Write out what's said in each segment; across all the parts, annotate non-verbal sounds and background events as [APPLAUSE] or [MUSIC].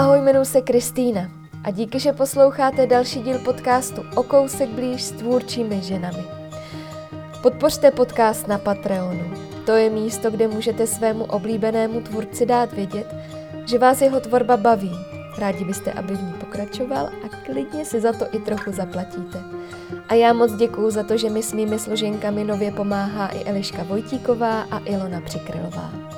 Ahoj, jmenuji se Kristýna a díky, že posloucháte další díl podcastu O kousek blíž s tvůrčími ženami. Podpořte podcast na Patreonu. To je místo, kde můžete svému oblíbenému tvůrci dát vědět, že vás jeho tvorba baví. Rádi byste, aby v ní pokračoval a klidně si za to i trochu zaplatíte. A já moc děkuju za to, že mi s mými složenkami nově pomáhá i Eliška Vojtíková a Ilona Přikrylová.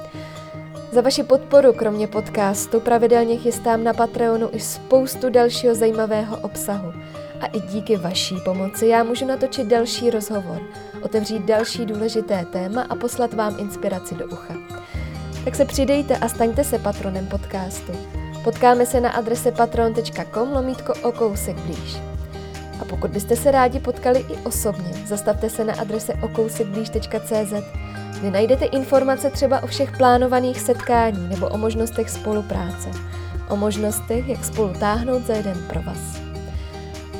Za vaši podporu, kromě podcastu, pravidelně chystám na Patreonu i spoustu dalšího zajímavého obsahu. A i díky vaší pomoci já můžu natočit další rozhovor, otevřít další důležité téma a poslat vám inspiraci do ucha. Tak se přidejte a staňte se patronem podcastu. Potkáme se na adrese patron.com lomítko o kousek blíž. A pokud byste se rádi potkali i osobně, zastavte se na adrese okousekblíž.cz kde najdete informace třeba o všech plánovaných setkání nebo o možnostech spolupráce, o možnostech, jak spolu táhnout za jeden provaz.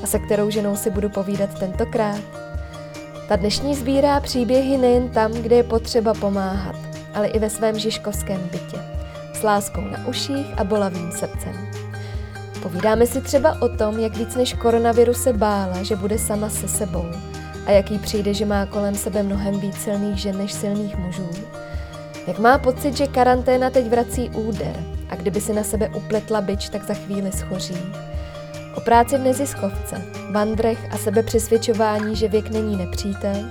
A se kterou ženou si budu povídat tentokrát? Ta dnešní sbírá příběhy nejen tam, kde je potřeba pomáhat, ale i ve svém žižkovském bytě, s láskou na uších a bolavým srdcem. Povídáme si třeba o tom, jak víc než koronaviru se bála, že bude sama se sebou – a jaký přijde, že má kolem sebe mnohem víc silných žen než silných mužů. Jak má pocit, že karanténa teď vrací úder a kdyby si na sebe upletla byč, tak za chvíli schoří. O práci v neziskovce, vandrech a sebepřesvědčování, že věk není nepřítel,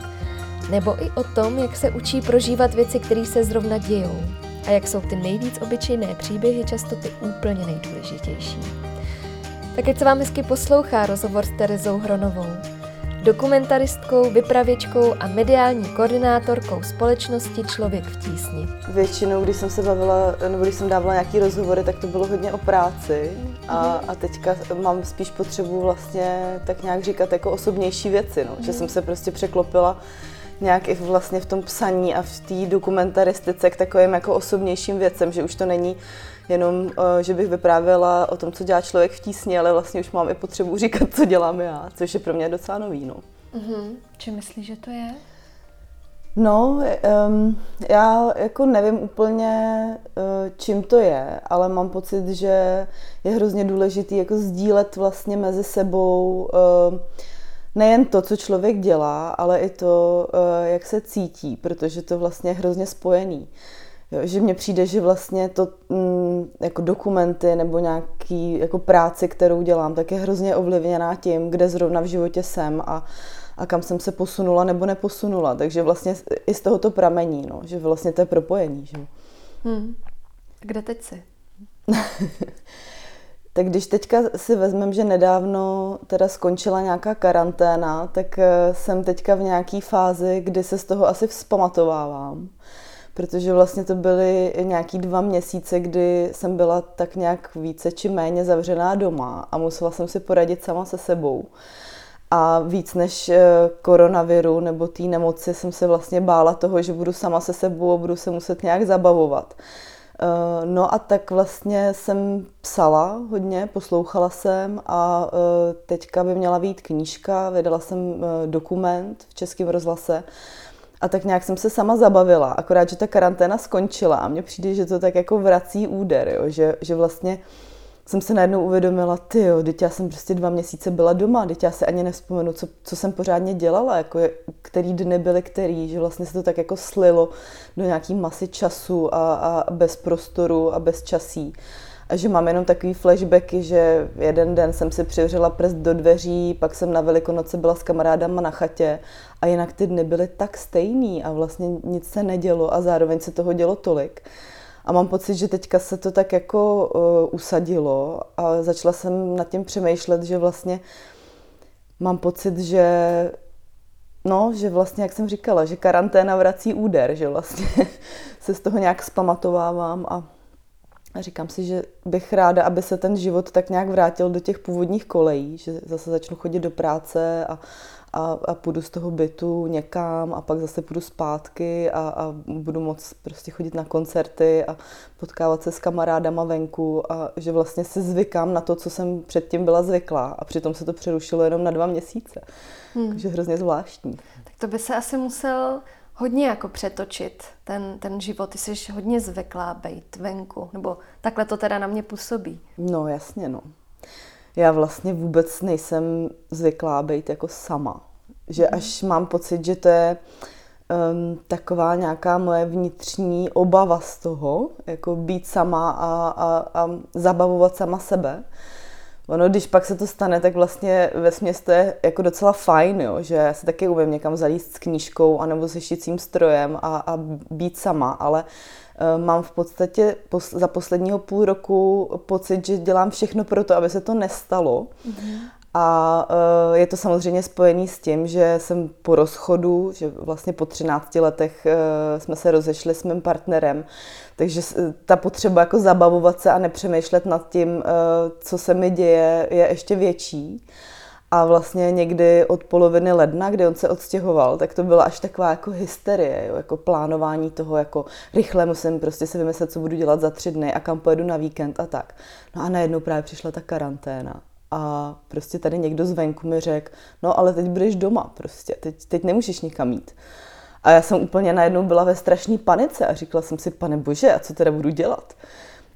nebo i o tom, jak se učí prožívat věci, které se zrovna dějou a jak jsou ty nejvíc obyčejné příběhy často ty úplně nejdůležitější. Tak ať se vám hezky poslouchá rozhovor s Terezou Hronovou, dokumentaristkou, vypravěčkou a mediální koordinátorkou společnosti Člověk v tísni. Většinou, když jsem se bavila, nebo když jsem dávala nějaký rozhovory, tak to bylo hodně o práci a, mm. a teďka mám spíš potřebu vlastně tak nějak říkat jako osobnější věci, no. Že jsem se prostě překlopila nějak i vlastně v tom psaní a v té dokumentaristice k takovým jako osobnějším věcem, že už to není jenom, eh, že bych vyprávěla o tom, co dělá člověk v tísni, ale vlastně už mám i potřebu říkat, co dělám já, což je pro mě docela nový. No. Mm-hmm. Či myslíš, že to je? No, um, já jako nevím úplně, uh, čím to je, ale mám pocit, že je hrozně důležitý jako sdílet vlastně mezi sebou uh, nejen to, co člověk dělá, ale i to, uh, jak se cítí, protože to vlastně je hrozně spojený. Jo, že mně přijde, že vlastně to mm, jako dokumenty nebo nějaký jako práci, kterou dělám, tak je hrozně ovlivněná tím, kde zrovna v životě jsem a, a kam jsem se posunula nebo neposunula. Takže vlastně i z toho to pramení, no, že vlastně to je propojení. Že? Hmm. Kde teď jsi? [LAUGHS] tak když teďka si vezmeme, že nedávno teda skončila nějaká karanténa, tak eh, jsem teďka v nějaké fázi, kdy se z toho asi vzpamatovávám protože vlastně to byly nějaký dva měsíce, kdy jsem byla tak nějak více či méně zavřená doma a musela jsem si poradit sama se sebou. A víc než eh, koronaviru nebo té nemoci jsem se vlastně bála toho, že budu sama se sebou a budu se muset nějak zabavovat. Eh, no a tak vlastně jsem psala hodně, poslouchala jsem a eh, teďka by měla být knížka, vydala jsem dokument v Českém rozhlase a tak nějak jsem se sama zabavila, akorát, že ta karanténa skončila a mně přijde, že to tak jako vrací úder, jo? Že, že vlastně jsem se najednou uvědomila, ty jo, teď já jsem prostě dva měsíce byla doma, teď já se ani nevzpomenu, co, co jsem pořádně dělala, jako je, který dny byly který, že vlastně se to tak jako slilo do nějaký masy času a, a bez prostoru a bez časí a že mám jenom takový flashbacky, že jeden den jsem si přivřela prst do dveří, pak jsem na Velikonoce byla s kamarádama na chatě a jinak ty dny byly tak stejný a vlastně nic se nedělo a zároveň se toho dělo tolik. A mám pocit, že teďka se to tak jako uh, usadilo a začala jsem nad tím přemýšlet, že vlastně mám pocit, že No, že vlastně, jak jsem říkala, že karanténa vrací úder, že vlastně [LAUGHS] se z toho nějak spamatovávám a a říkám si, že bych ráda, aby se ten život tak nějak vrátil do těch původních kolejí, že zase začnu chodit do práce a, a, a půjdu z toho bytu někam a pak zase půjdu zpátky a, a budu moct prostě chodit na koncerty a potkávat se s kamarádama venku a že vlastně si zvykám na to, co jsem předtím byla zvyklá a přitom se to přerušilo jenom na dva měsíce. Hmm. Takže hrozně zvláštní. Tak to by se asi musel hodně jako přetočit ten, ten život. Ty jsi hodně zvyklá být venku, nebo takhle to teda na mě působí. No jasně, no. Já vlastně vůbec nejsem zvyklá být jako sama. Že mm. až mám pocit, že to je um, taková nějaká moje vnitřní obava z toho, jako být sama a, a, a zabavovat sama sebe. Ono, když pak se to stane, tak vlastně ve směs to je jako docela fajn, jo, že se taky umím někam zalíst s knížkou anebo se šicím strojem a, a být sama, ale uh, mám v podstatě pos, za posledního půl roku pocit, že dělám všechno pro to, aby se to nestalo. Mm-hmm. A uh, je to samozřejmě spojený s tím, že jsem po rozchodu, že vlastně po 13 letech uh, jsme se rozešli s mým partnerem, takže ta potřeba jako zabavovat se a nepřemýšlet nad tím, uh, co se mi děje, je ještě větší. A vlastně někdy od poloviny ledna, kdy on se odstěhoval, tak to byla až taková jako hysterie, jo, jako plánování toho, jako rychle musím prostě si vymyslet, co budu dělat za tři dny a kam pojedu na víkend a tak. No a najednou právě přišla ta karanténa a prostě tady někdo zvenku mi řekl, no ale teď budeš doma prostě, teď, teď nemůžeš nikam jít. A já jsem úplně najednou byla ve strašné panice a říkala jsem si, pane bože, a co teda budu dělat?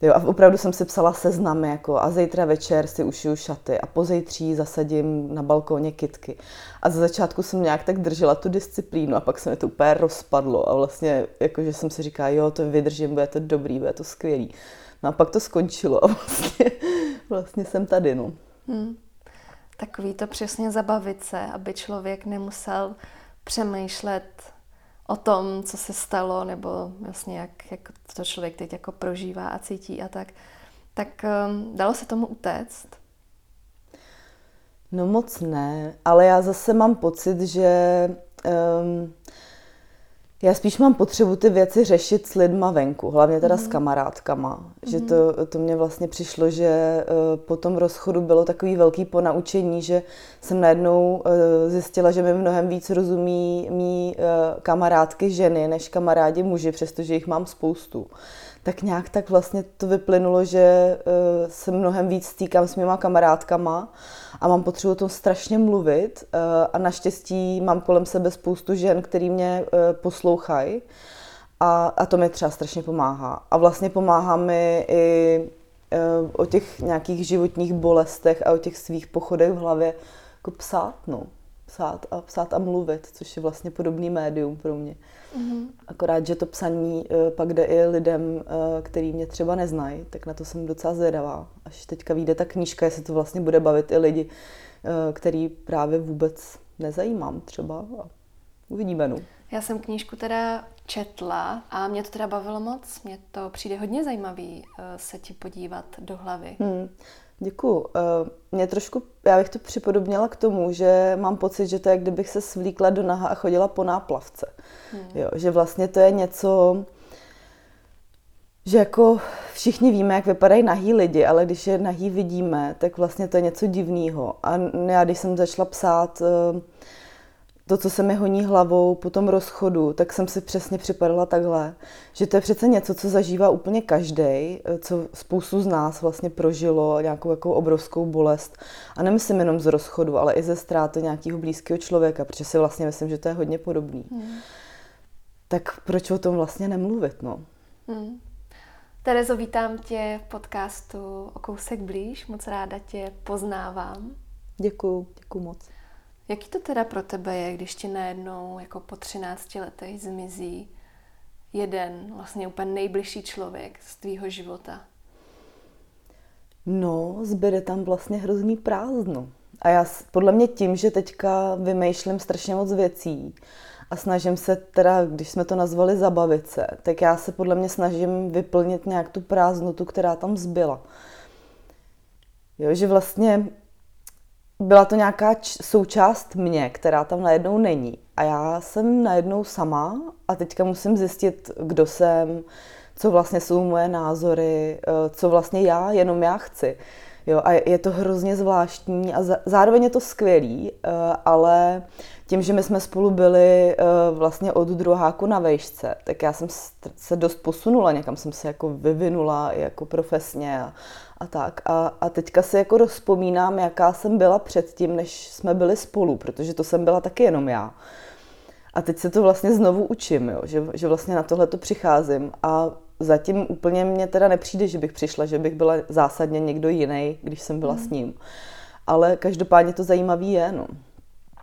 Jo, a opravdu jsem si psala seznamy, jako a zítra večer si ušiju šaty a pozejtří zasadím na balkóně kitky. A za začátku jsem nějak tak držela tu disciplínu a pak se mi to úplně rozpadlo a vlastně jakože jsem si říkala, jo, to vydržím, bude to dobrý, bude to skvělý. No a pak to skončilo a [LAUGHS] vlastně, vlastně jsem tady, no. Hmm. Takový to přesně zabavit se, aby člověk nemusel přemýšlet o tom, co se stalo, nebo vlastně jak, jak to člověk teď jako prožívá a cítí a tak. Tak um, dalo se tomu utéct? No moc ne, ale já zase mám pocit, že um, já spíš mám potřebu ty věci řešit s lidma venku, hlavně teda mm. s mhm. kamarádkama. Mm. Že mhm. to, to mně vlastně přišlo, že uh, po tom rozchodu bylo takový velký ponaučení, že jsem najednou uh, zjistila, že mi mnohem víc rozumí mý uh, kamarádky ženy než kamarádi muži, přestože jich mám spoustu. Tak nějak tak vlastně to vyplynulo, že uh, se mnohem víc stýkám s mýma kamarádkama a mám potřebu o tom strašně mluvit uh, a naštěstí mám kolem sebe spoustu žen, který mě uh, poslouchají a, a to mi třeba strašně pomáhá. A vlastně pomáhá mi i uh, o těch nějakých životních bolestech a o těch svých pochodech v hlavě jako psát, no. Psát a, psát a mluvit, což je vlastně podobný médium pro mě. Mm-hmm. Akorát, že to psaní uh, pak jde i lidem, uh, který mě třeba neznají, tak na to jsem docela zvědavá. Až teďka vyjde ta knížka, jestli to vlastně bude bavit i lidi, uh, který právě vůbec nezajímám třeba. A uvidíme, no. Já jsem knížku teda četla a mě to teda bavilo moc. Mně to přijde hodně zajímavý se ti podívat do hlavy. Hmm. Děkuju. Mě trošku, já bych to připodobnila k tomu, že mám pocit, že to je, kdybych se svlíkla do naha a chodila po náplavce. Hmm. Jo, že vlastně to je něco, že jako všichni víme, jak vypadají nahý lidi, ale když je nahý vidíme, tak vlastně to je něco divného. A já, když jsem začala psát uh, to, co se mi honí hlavou po tom rozchodu, tak jsem si přesně připadala takhle, že to je přece něco, co zažívá úplně každý, co spoustu z nás vlastně prožilo, nějakou jako obrovskou bolest. A nemyslím jenom z rozchodu, ale i ze ztráty nějakého blízkého člověka, protože si vlastně myslím, že to je hodně podobný. Hmm. Tak proč o tom vlastně nemluvit, no? Hmm. Terezo, vítám tě v podcastu O kousek blíž, moc ráda tě poznávám. Děkuju, děkuju moc. Jaký to teda pro tebe je, když ti najednou jako po 13 letech zmizí jeden vlastně úplně nejbližší člověk z tvýho života? No, zbyde tam vlastně hrozný prázdno. A já podle mě tím, že teďka vymýšlím strašně moc věcí a snažím se teda, když jsme to nazvali zabavit se, tak já se podle mě snažím vyplnit nějak tu prázdnotu, která tam zbyla. Jo, že vlastně byla to nějaká č- součást mě, která tam najednou není. A já jsem najednou sama a teďka musím zjistit, kdo jsem, co vlastně jsou moje názory, eh, co vlastně já, jenom já chci. Jo, a je to hrozně zvláštní a zároveň je to skvělý, eh, ale tím, že my jsme spolu byli eh, vlastně od druháku na vejšce, tak já jsem se dost posunula, někam jsem se jako vyvinula jako profesně a, a tak. A, a teďka si jako rozpomínám, jaká jsem byla předtím, než jsme byli spolu, protože to jsem byla taky jenom já. A teď se to vlastně znovu učím, jo? Že, že vlastně na tohle to přicházím a zatím úplně mě teda nepřijde, že bych přišla, že bych byla zásadně někdo jiný, když jsem byla mm. s ním. Ale každopádně to zajímavý je, no.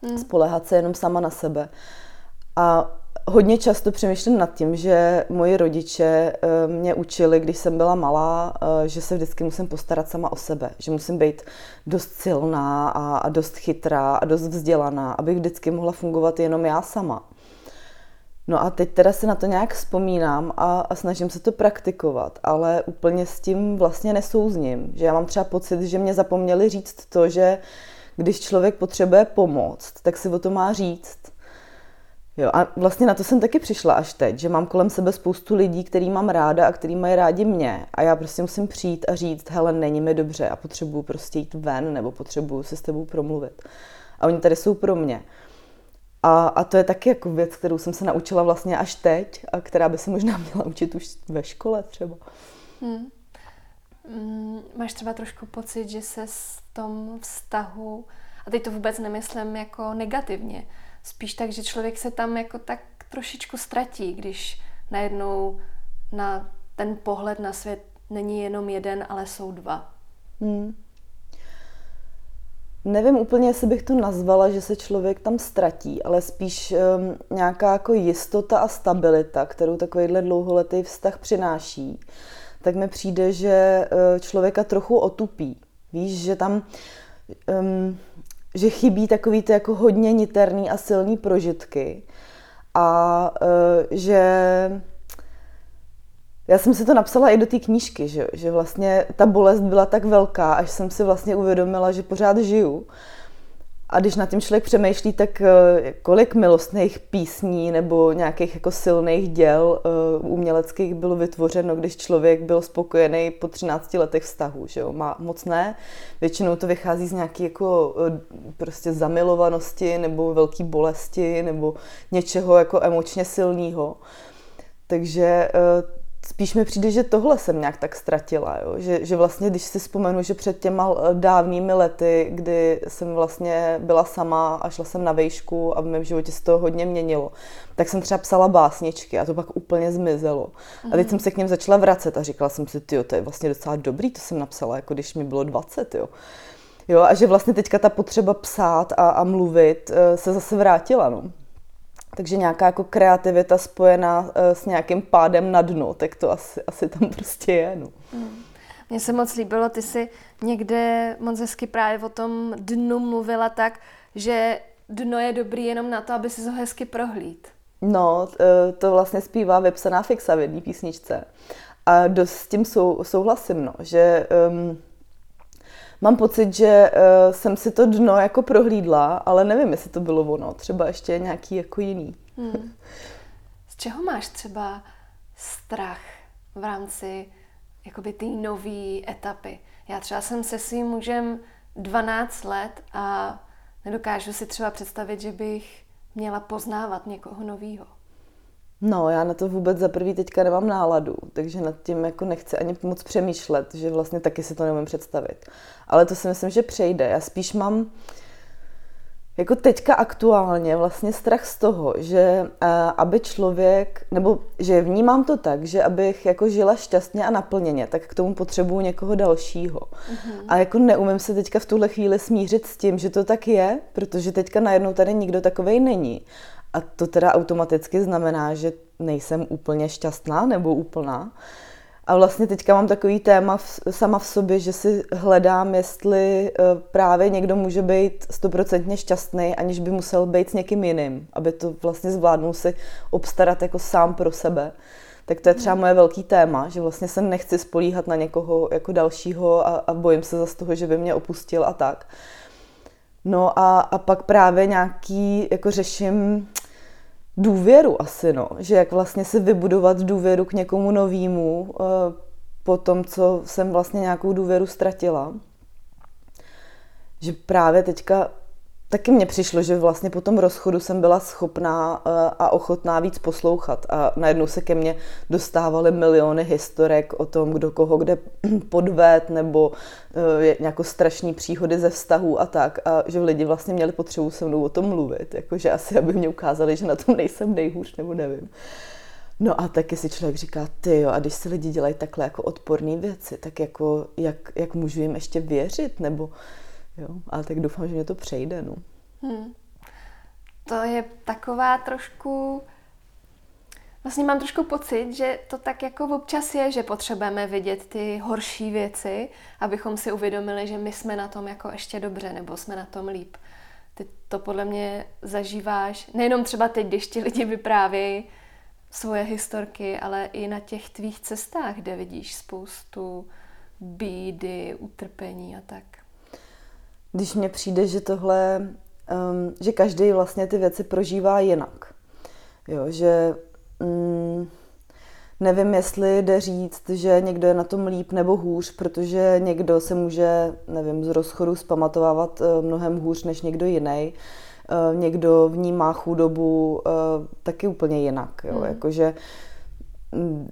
Mm. Spolehat se jenom sama na sebe. A hodně často přemýšlím nad tím, že moji rodiče eh, mě učili, když jsem byla malá, eh, že se vždycky musím postarat sama o sebe, že musím být dost silná a, dost chytrá a dost vzdělaná, abych vždycky mohla fungovat jenom já sama. No a teď teda se na to nějak vzpomínám a, a snažím se to praktikovat, ale úplně s tím vlastně nesouzním. Že já mám třeba pocit, že mě zapomněli říct to, že když člověk potřebuje pomoc, tak si o to má říct. Jo, a vlastně na to jsem taky přišla až teď, že mám kolem sebe spoustu lidí, který mám ráda a který mají rádi mě. A já prostě musím přijít a říct, hele, není mi dobře a potřebuju prostě jít ven nebo potřebuju se s tebou promluvit. A oni tady jsou pro mě. A, a to je taky jako věc, kterou jsem se naučila vlastně až teď a která by se možná měla [LAUGHS] učit už ve škole třeba. Hmm. Mm, máš třeba trošku pocit, že se v tom vztahu, a teď to vůbec nemyslím jako negativně, spíš tak, že člověk se tam jako tak trošičku ztratí, když najednou na ten pohled na svět není jenom jeden, ale jsou dva. Hmm. Nevím úplně, jestli bych to nazvala, že se člověk tam ztratí, ale spíš um, nějaká jako jistota a stabilita, kterou takovýhle dlouholetý vztah přináší, tak mi přijde, že uh, člověka trochu otupí. Víš, že tam um, že chybí takový ty jako hodně niterný a silný prožitky a uh, že já jsem si to napsala i do té knížky, že, že vlastně ta bolest byla tak velká, až jsem si vlastně uvědomila, že pořád žiju. A když na tím člověk přemýšlí, tak eh, kolik milostných písní nebo nějakých jako silných děl uh, uměleckých bylo vytvořeno, když člověk byl spokojený po 13 letech vztahu, že jo? Má moc ne. Většinou to vychází z nějaké jako uh, prostě zamilovanosti nebo velké bolesti nebo něčeho jako emočně silného. Takže spíš mi přijde, že tohle jsem nějak tak ztratila, jo? Že, že vlastně, když si vzpomenu, že před těma eh, dávnými lety, kdy jsem vlastně byla sama a šla jsem na vejšku a v mém životě se to hodně měnilo, tak jsem třeba psala básničky a to pak úplně zmizelo. A teď mhm. jsem se k něm začala vracet a říkala jsem si, ty, to je vlastně docela dobrý, to jsem napsala, jako když mi bylo 20, jo. Jo, a že vlastně teďka ta potřeba psát a, a mluvit eh, se zase vrátila, no. Takže nějaká jako kreativita spojená uh, s nějakým pádem na dno, tak to asi, asi tam prostě je. No. Mm. Mně se moc líbilo, ty si někde moc hezky právě o tom dnu mluvila tak, že dno je dobrý jenom na to, aby si ho hezky prohlíd. No, eh, to vlastně zpívá vypsaná fixa v jedné písničce. A dost s tím sou, souhlasím, no, že um, mám pocit, že uh, jsem si to dno jako prohlídla, ale nevím, jestli to bylo ono. Třeba ještě nějaký jako jiný. Hmm. [LAUGHS] Z čeho máš třeba strach v rámci jakoby té nové etapy? Já třeba jsem se svým mužem 12 let a nedokážu si třeba představit, že bych měla poznávat někoho nového. No, já na to vůbec za prvý teďka nemám náladu, takže nad tím jako nechci ani moc přemýšlet, že vlastně taky si to nemůžu představit. Ale to si myslím, že přejde. Já spíš mám jako teďka aktuálně vlastně strach z toho, že uh, aby člověk, nebo že vnímám to tak, že abych jako žila šťastně a naplněně, tak k tomu potřebuju někoho dalšího. Uh-huh. A jako neumím se teďka v tuhle chvíli smířit s tím, že to tak je, protože teďka najednou tady nikdo takovej není. A to teda automaticky znamená, že nejsem úplně šťastná nebo úplná. A vlastně teďka mám takový téma v, sama v sobě, že si hledám, jestli uh, právě někdo může být stoprocentně šťastný, aniž by musel být s někým jiným, aby to vlastně zvládnul si obstarat jako sám pro sebe. Tak to je třeba moje velký téma, že vlastně se nechci spolíhat na někoho jako dalšího a, a bojím se za toho, že by mě opustil a tak. No a, a pak právě nějaký, jako řeším důvěru asi, no. Že jak vlastně si vybudovat důvěru k někomu novému eh, po tom, co jsem vlastně nějakou důvěru ztratila. Že právě teďka taky mně přišlo, že vlastně po tom rozchodu jsem byla schopná eh, a ochotná víc poslouchat. A najednou se ke mně dostávaly miliony historek o tom, kdo koho kde [CLEARS THROAT] podved nebo eh, nějakou strašný příhody ze vztahů a tak. A že lidi vlastně měli potřebu se mnou o tom mluvit, jakože asi aby mě ukázali, že na tom nejsem nejhůř nebo nevím. No a taky si člověk říká, ty jo, a když si lidi dělají takhle jako odporné věci, tak jako jak, jak můžu jim ještě věřit, nebo Jo, ale tak doufám, že mě to přejde. No. Hmm. To je taková trošku... Vlastně mám trošku pocit, že to tak jako občas je, že potřebujeme vidět ty horší věci, abychom si uvědomili, že my jsme na tom jako ještě dobře, nebo jsme na tom líp. Ty to podle mě zažíváš nejenom třeba teď, když ti lidi vyprávějí svoje historky, ale i na těch tvých cestách, kde vidíš spoustu bídy, utrpení a tak když mně přijde, že tohle, um, že každý vlastně ty věci prožívá jinak. Jo, že um, nevím, jestli jde říct, že někdo je na tom líp nebo hůř, protože někdo se může, nevím, z rozchodu zpamatovávat uh, mnohem hůř než někdo jiný. Uh, někdo vnímá chudobu uh, taky úplně jinak. Jo? Mm. Jakože, um,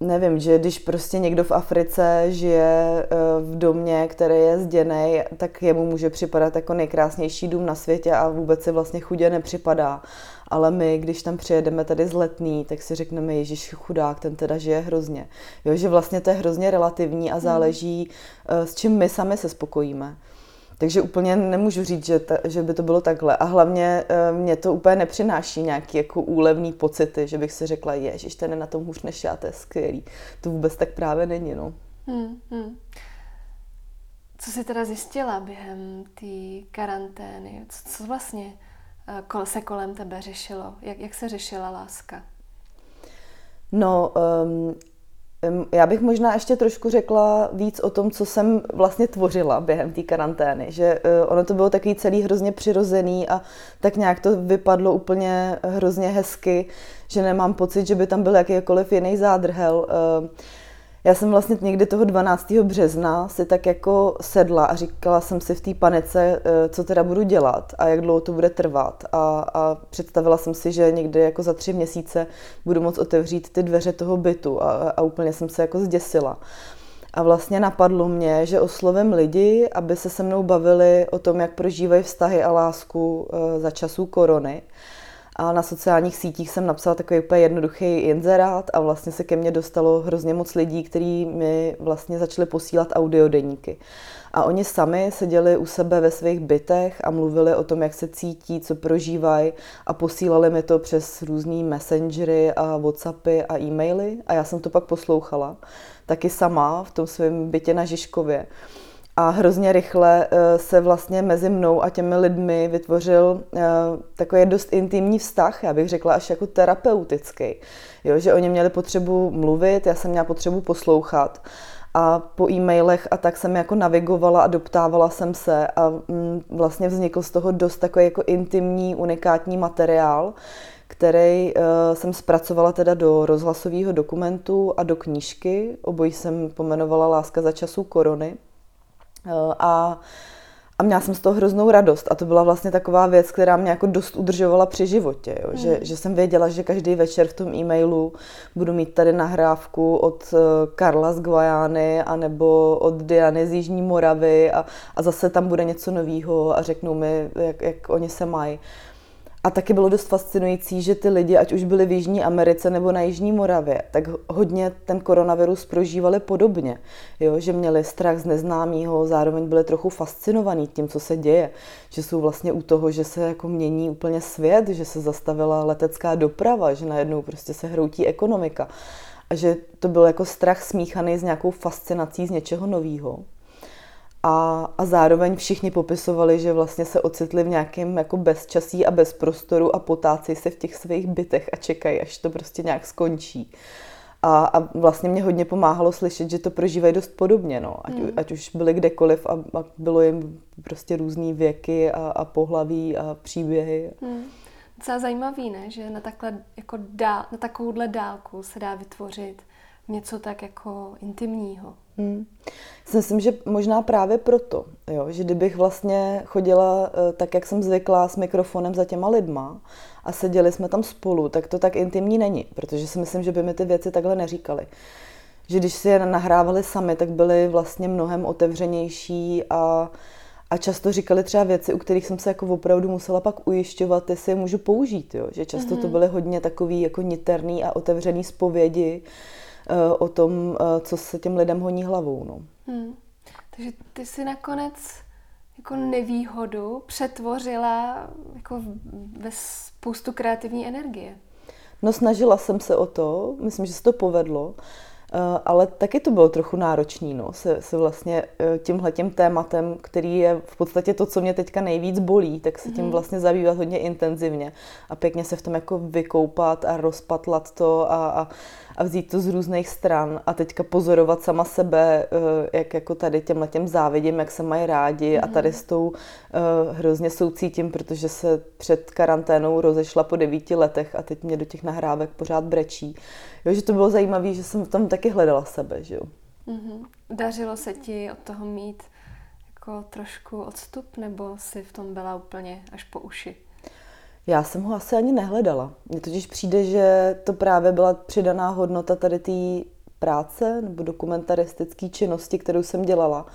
nevím, že když prostě někdo v Africe žije eh, v domě, který je zděný, tak jemu může připadat jako nejkrásnější dům na světě a vůbec si vlastně chudě nepřipadá. Ale my, když tam přijedeme tady z letný, tak si řekneme, Ježíš chudák, ten teda žije hrozně. Jo, že vlastně to je hrozně relativní a hmm. záleží, mm. s čím my sami se spokojíme. Takže úplně nemůžu říct, že, ta, že by to bylo takhle. A hlavně e, mě to úplně nepřináší nějaký jako úlevný pocity, že bych si řekla, ježiš, ten je na tom hůř než já, to je skvělý. To vůbec tak právě není, no. Hmm, hmm. Co jsi teda zjistila během té karantény? Co, co vlastně e, se kolem tebe řešilo? Jak, jak se řešila láska? No, um, já bych možná ještě trošku řekla víc o tom, co jsem vlastně tvořila během té karantény, že eh, ono to bylo takový celý hrozně přirozený a tak nějak to vypadlo úplně hrozně hezky, že nemám pocit, že by tam byl jakýkoliv jiný zádrhel. Já jsem vlastně někdy toho 12. března si tak jako sedla a říkala jsem si v té panice, eh, co teda budu dělat a jak dlouho to bude trvat. A, a představila jsem si, že někdy jako za tři měsíce budu moct otevřít ty dveře toho bytu a, a úplně jsem se jako zděsila. A vlastně napadlo mě, že oslovím lidi, aby se se mnou bavili o tom, jak prožívají vztahy a lásku eh, za časů korony. A na sociálních sítích jsem napsala takový úplně jednoduchý inzerát a vlastně se ke mně dostalo hrozně moc lidí, kteří mi vlastně začali posílat audiodeníky. A oni sami seděli u sebe ve svých bytech a mluvili o tom, jak se cítí, co prožívají a posílali mi to přes různé messengery a whatsappy a e-maily a já jsem to pak poslouchala taky sama v tom svém bytě na Žižkově a hrozně rychle eh, se vlastně mezi mnou a těmi lidmi vytvořil eh, takový dost intimní vztah, já bych řekla až jako terapeutický. Jo, že oni měli potřebu mluvit, já jsem měla potřebu poslouchat a po e-mailech a tak jsem jako navigovala a doptávala jsem se a mm, vlastně vznikl z toho dost takový jako intimní, unikátní materiál, který uh, jsem zpracovala teda do rozhlasového dokumentu a do knížky. Obojí jsem pomenovala Láska za časů korony. Eh, a, a měla jsem z toho hroznou radost a to byla vlastně taková věc, která mě jako dost udržovala při životě, jo? Mm. Že, že jsem věděla, že každý večer v tom e-mailu budu mít tady nahrávku od eh, Karla z Guajány anebo od Diany z Jižní Moravy a, a zase tam bude něco nového a řeknou mi, jak, jak oni se mají. A taky bylo dost fascinující, že ty lidi, ať už byli v Jižní Americe nebo na Jižní Moravě, tak hodně ten koronavirus prožívali podobně. Jo? Že měli strach z neznámého, zároveň byli trochu fascinovaní tím, co se děje. Že jsou vlastně u toho, že se jako mění úplně svět, že se zastavila letecká doprava, že najednou prostě se hroutí ekonomika. A že to byl jako strach smíchaný s nějakou fascinací z něčeho nového. A, a zároveň všichni popisovali, že vlastně se ocitli v nějakém jako bezčasí a bezprostoru a potácejí se v těch svých bytech a čekají, až to prostě nějak skončí. A, a vlastně mě hodně pomáhalo slyšet, že to prožívají dost podobně, no. ať, hmm. ať už byli kdekoliv a, a bylo jim prostě různý věky a, a pohlaví a příběhy. Hmm. Docela zajímavý, ne? že na, takhle, jako dál, na takovouhle dálku se dá vytvořit něco tak jako intimního Hmm. Si myslím, že možná právě proto, jo, že kdybych vlastně chodila eh, tak, jak jsem zvykla, s mikrofonem za těma lidma a seděli jsme tam spolu, tak to tak intimní není, protože si myslím, že by mi ty věci takhle neříkali. Že když si je nahrávali sami, tak byli vlastně mnohem otevřenější a, a často říkali třeba věci, u kterých jsem se jako opravdu musela pak ujišťovat, jestli je můžu použít. Jo? Že často mm-hmm. to mhm. byly hodně takový jako niterný a otevřený zpovědi o tom, uh, co se těm lidem honí hlavou. No. Hmm. Takže ty si nakonec jako nevýhodu přetvořila jako ve spoustu kreativní energie. No snažila jsem se o to, myslím, že se to povedlo. Eh, ale taky to bylo trochu náročný, no, se, se vlastně eh, tímhle tím tématem, který je v podstatě to, co mě teďka nejvíc bolí, tak se tím mhm. vlastně zabývat hodně intenzivně a pěkně se v tom jako vykoupat a rozpatlat to a, a a vzít to z různých stran a teďka pozorovat sama sebe, eh, jak jako tady těm letem závidím, jak se mají rádi mm. a tady s tou uh, hrozně soucítím, protože se před karanténou rozešla po devíti letech a teď mě do těch nahrávek pořád brečí. Jo, že to bylo zajímavé, že jsem tam taky hledala sebe, že jo. Mm-hmm. Dařilo se ti od toho mít jako trošku odstup, nebo si v tom byla úplně až po uši? Já jsem ho asi ani nehledala. Mně totiž přijde, že to právě byla přidaná hodnota tady té práce nebo dokumentaristické činnosti, kterou jsem dělala.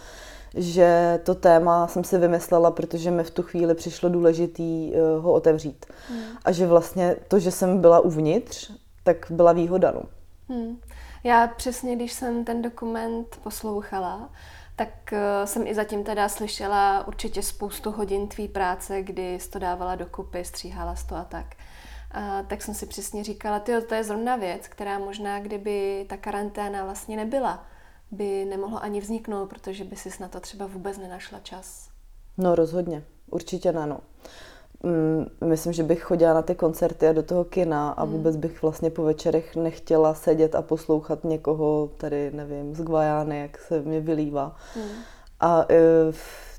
Že to téma jsem si vymyslela, protože mi v tu chvíli přišlo důležitý eh, ho otevřít. Hmm. A že vlastně to, že jsem byla uvnitř, tak byla výhoda. No. Hmm. Já přesně, když jsem ten dokument poslouchala, tak eh, jsem i zatím teda slyšela určitě spoustu hodin tvý práce, kdy jsi to dávala dokupy, stříhala to a tak. A tak jsem si přesně říkala, ty to je zrovna věc, která možná, kdyby ta karanténa vlastně nebyla, by nemohlo ani vzniknout, protože by si na to třeba vůbec nenašla čas. No rozhodně, určitě ne, no. Mm, myslím, že bych chodila na ty koncerty a do toho kina a hmm. vůbec bych vlastně po večerech nechtěla sedět a poslouchat někoho tady, nevím, z Guajány, jak se mi vylívá. Hmm. A e,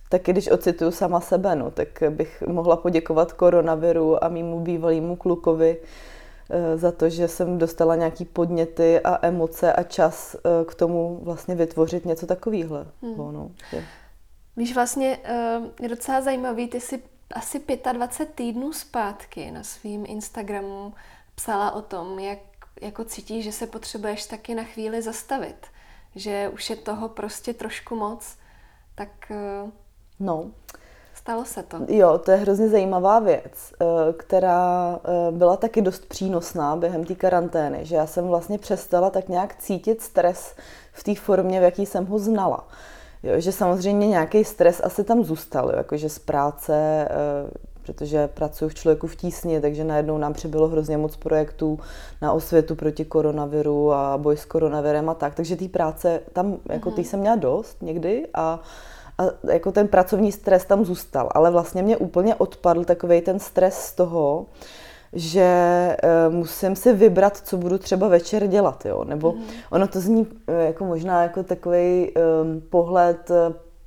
taky když ocituju sama sebe, no, tak bych mohla poděkovat koronaviru a mýmu bývalému klukovi e, za to, že jsem dostala nějaký podněty a emoce a čas e, k tomu vlastně vytvořit něco takového. Hmm. No, Víš, vlastně je docela zajímavý, ty si asi 25 týdnů zpátky na svým Instagramu psala o tom, jak jako cítíš, že se potřebuješ taky na chvíli zastavit, že už je toho prostě trošku moc, tak eh, no. stalo se to. Jo, to je hrozně zajímavá věc, eh, která eh, byla taky dost přínosná během té karantény, že já jsem vlastně přestala tak nějak cítit stres v té formě, v jaký jsem ho znala. Jo, že samozřejmě nějaký stres asi tam zůstal, jo, jakože z práce, e, protože pracuji v člověku v tísni, takže najednou nám přibylo hrozně moc projektů na osvětu proti koronaviru a boj s koronavirem a tak. Takže té práce tam, jako mm-hmm. jsem měla dost někdy a a jako ten pracovní stres tam zůstal, ale vlastně mě úplně odpadl takový ten stres z toho, že uh, musím si vybrat, co budu třeba večer dělat, jo, nebo mm. ono to zní uh, jako možná jako takový um, pohled uh,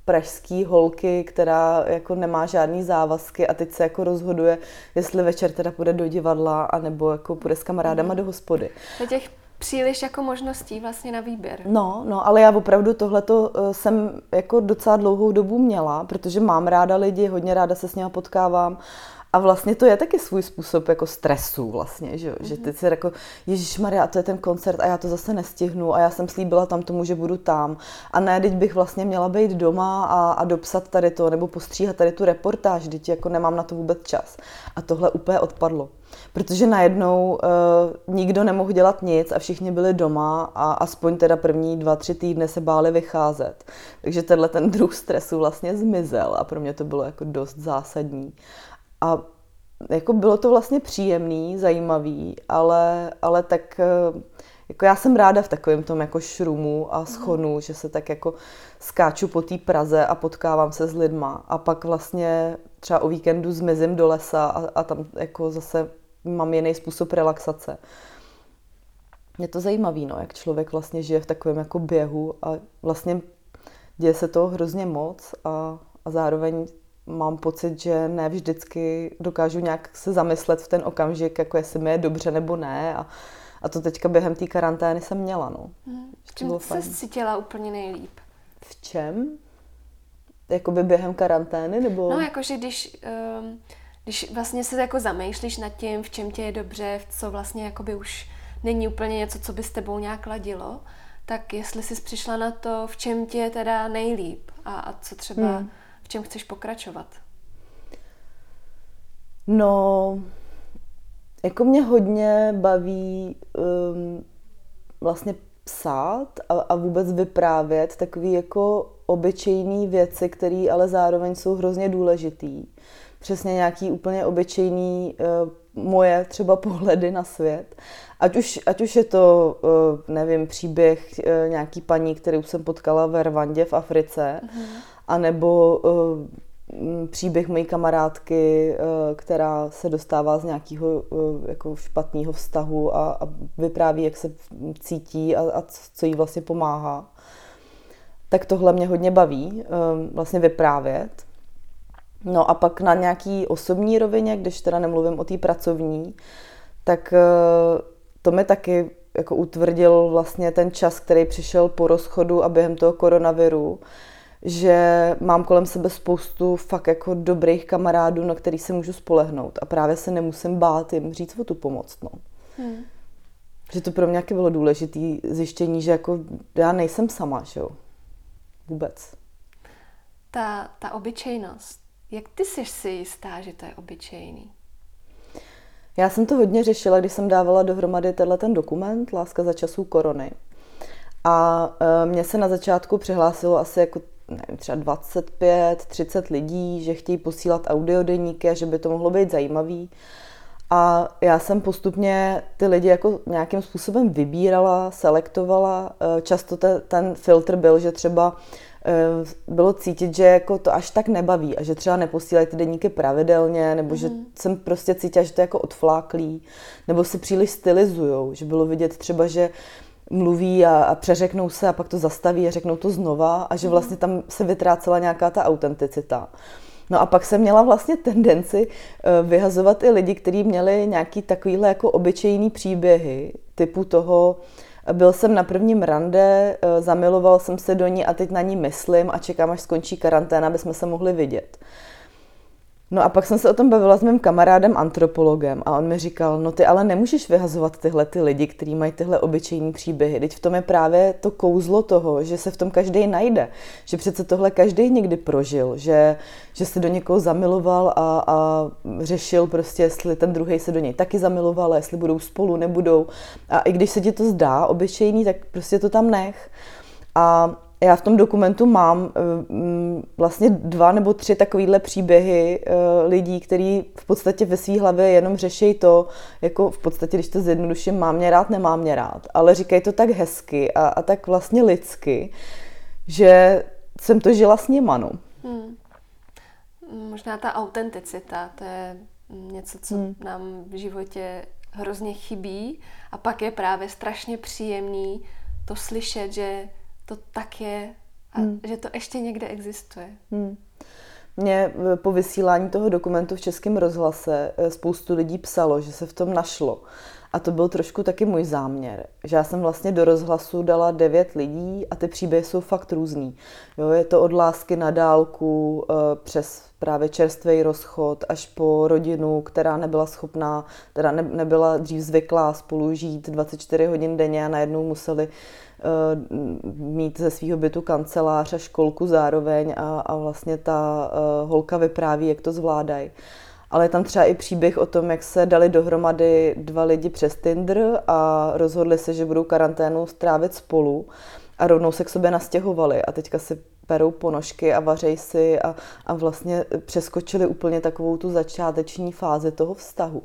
pražský holky, která jako nemá žádný závazky a teď se jako rozhoduje, jestli večer teda půjde do divadla, anebo jako půjde s kamarádama mm. do hospody. Do těch příliš jako možností vlastně na výběr. No, no, ale já opravdu tohleto jsem jako docela dlouhou dobu měla, protože mám ráda lidi, hodně ráda se s nimi potkávám a vlastně to je taky svůj způsob jako stresu vlastně, že, mm-hmm. že ty si jako, Ježíš Maria, to je ten koncert a já to zase nestihnu a já jsem slíbila tam tomu, že budu tam. A ne, teď bych vlastně měla být doma a, a dopsat tady to, nebo postříhat tady tu reportáž, teď jako nemám na to vůbec čas. A tohle úplně odpadlo. Protože najednou uh, nikdo nemohl dělat nic a všichni byli doma a aspoň teda první dva, tři týdny se báli vycházet. Takže tenhle ten druh stresu vlastně zmizel a pro mě to bylo jako dost zásadní. A jako bylo to vlastně příjemný, zajímavý, ale, ale tak eh, jako já jsem ráda v takovém tom jako šrumu a mhm. schonu, mm. že se tak jako skáču po té Praze a potkávám se s lidma a pak vlastně třeba o víkendu zmizím do lesa a, a tam jako zase mám jiný způsob relaxace. Je to zajímavé, no, jak člověk vlastně žije v takovém jako běhu a vlastně děje se toho hrozně moc a, a zároveň mám pocit, že ne vždycky dokážu nějak se zamyslet v ten okamžik, jako jestli mi je dobře nebo ne. A, a to teďka během té karantény jsem měla. No. Hmm. V čem se cítila úplně nejlíp? V čem? Jakoby během karantény, nebo? No, jakože když, um, když vlastně se jako zamýšlíš nad tím, v čem tě je dobře, v co vlastně jakoby už není úplně něco, co by s tebou nějak ladilo, tak jestli jsi přišla na to, v čem tě je teda nejlíp a, a co třeba, hmm. V čem chceš pokračovat? No, jako mě hodně baví um, vlastně psát a, a vůbec vyprávět takový jako obyčejný věci, které ale zároveň jsou hrozně důležitý. Přesně nějaký úplně obyčejný uh, moje třeba pohledy na svět. Ať už, ať už je to, uh, nevím, příběh uh, nějaký paní, kterou jsem potkala ve Rwandě v Africe, uh-huh. Anebo uh, příběh mojí kamarádky, která se dostává z nějakého jako špatného vztahu a, a vypráví, jak se cítí a, a co jí vlastně pomáhá. Tak tohle mě hodně baví, vlastně vyprávět. No a pak na nějaký osobní rovině, když teda nemluvím o té pracovní, tak to mi taky jako utvrdil vlastně ten čas, který přišel po rozchodu a během toho koronaviru, že mám kolem sebe spoustu fakt jako dobrých kamarádů, na který se můžu spolehnout a právě se nemusím bát jim říct o tu pomoc. No. Hmm. Že to pro mě bylo důležité zjištění, že jako já nejsem sama, že jo. Vůbec. Ta, ta obyčejnost, jak ty jsi si jistá, že to je obyčejný? Já jsem to hodně řešila, když jsem dávala dohromady tenhle ten dokument Láska za časů korony. A e, mně se na začátku přihlásilo asi jako nevím, třeba 25, 30 lidí, že chtějí posílat audiodeníky a že by to mohlo být zajímavý. A já jsem postupně ty lidi jako nějakým způsobem vybírala, selektovala. E, často te, ten filtr byl, že třeba e, bylo cítit, že jako to až tak nebaví a že třeba neposílají ty deníky pravidelně, nebo mm. že mhm. jsem prostě cítila, že to je jako odfláklý, nebo se příliš stylizujou, že bylo vidět třeba, že mluví a, a přeřeknou se a pak to zastaví a řeknou to znova a že mhm. vlastně tam se vytrácela nějaká ta autenticita. No a pak jsem měla vlastně tendenci eh, vyhazovat i lidi, kteří měli nějaký takovýhle jako obyčejný příběhy, typu toho, byl jsem na prvním rande, eh, zamiloval jsem se do ní a teď na ní myslím a čekám, až skončí karanténa, aby jsme se mohli vidět. No a pak jsem se o tom bavila s mým kamarádem antropologem a on mi říkal, no ty ale nemůžeš vyhazovat tyhle ty lidi, kteří mají tyhle obyčejní příběhy. Teď v tom je právě to kouzlo toho, že se v tom každý najde. Že přece tohle každý někdy prožil, že, že se do někoho zamiloval a, a řešil prostě, jestli ten druhý se do něj taky zamiloval, jestli budou spolu, nebudou. A i když se ti to zdá obyčejný, tak prostě to tam nech. A já v tom dokumentu mám eh, mm, vlastně dva nebo tři takovýhle příběhy eh, lidí, kteří v podstatě ve své hlavě jenom řeší to, jako v podstatě, když to zjednoduším, mám mě rád, nemám mě rád, ale říkají to tak hezky a, a tak vlastně lidsky, že jsem to žila s nima, no. Hmm. Možná ta autenticita, to je něco, co hmm. nám v životě hrozně chybí a pak je právě strašně příjemný to slyšet, že to tak je a hmm. že to ještě někde existuje. Hmm. Mě eh, po vysílání toho dokumentu v Českém rozhlase eh, spoustu lidí psalo, že se v tom našlo. A to byl trošku taky můj záměr, že já jsem vlastně do rozhlasu dala devět lidí a ty příběhy jsou fakt různý. Jo, je to od lásky na dálku eh, přes právě čerstvý rozchod až po rodinu, která nebyla schopná, teda ne, nebyla dřív zvyklá spolu žít 24 hodin denně a najednou museli mít ze svého bytu kancelář a školku zároveň a, a vlastně ta uh, holka vypráví, jak to zvládají. Ale je tam třeba i příběh o tom, jak se dali dohromady dva lidi přes Tinder a rozhodli se, že budou karanténu strávit spolu a rovnou se k sobě nastěhovali a teďka si perou ponožky a vařej si a, a vlastně přeskočili úplně takovou tu začáteční fázi toho vztahu.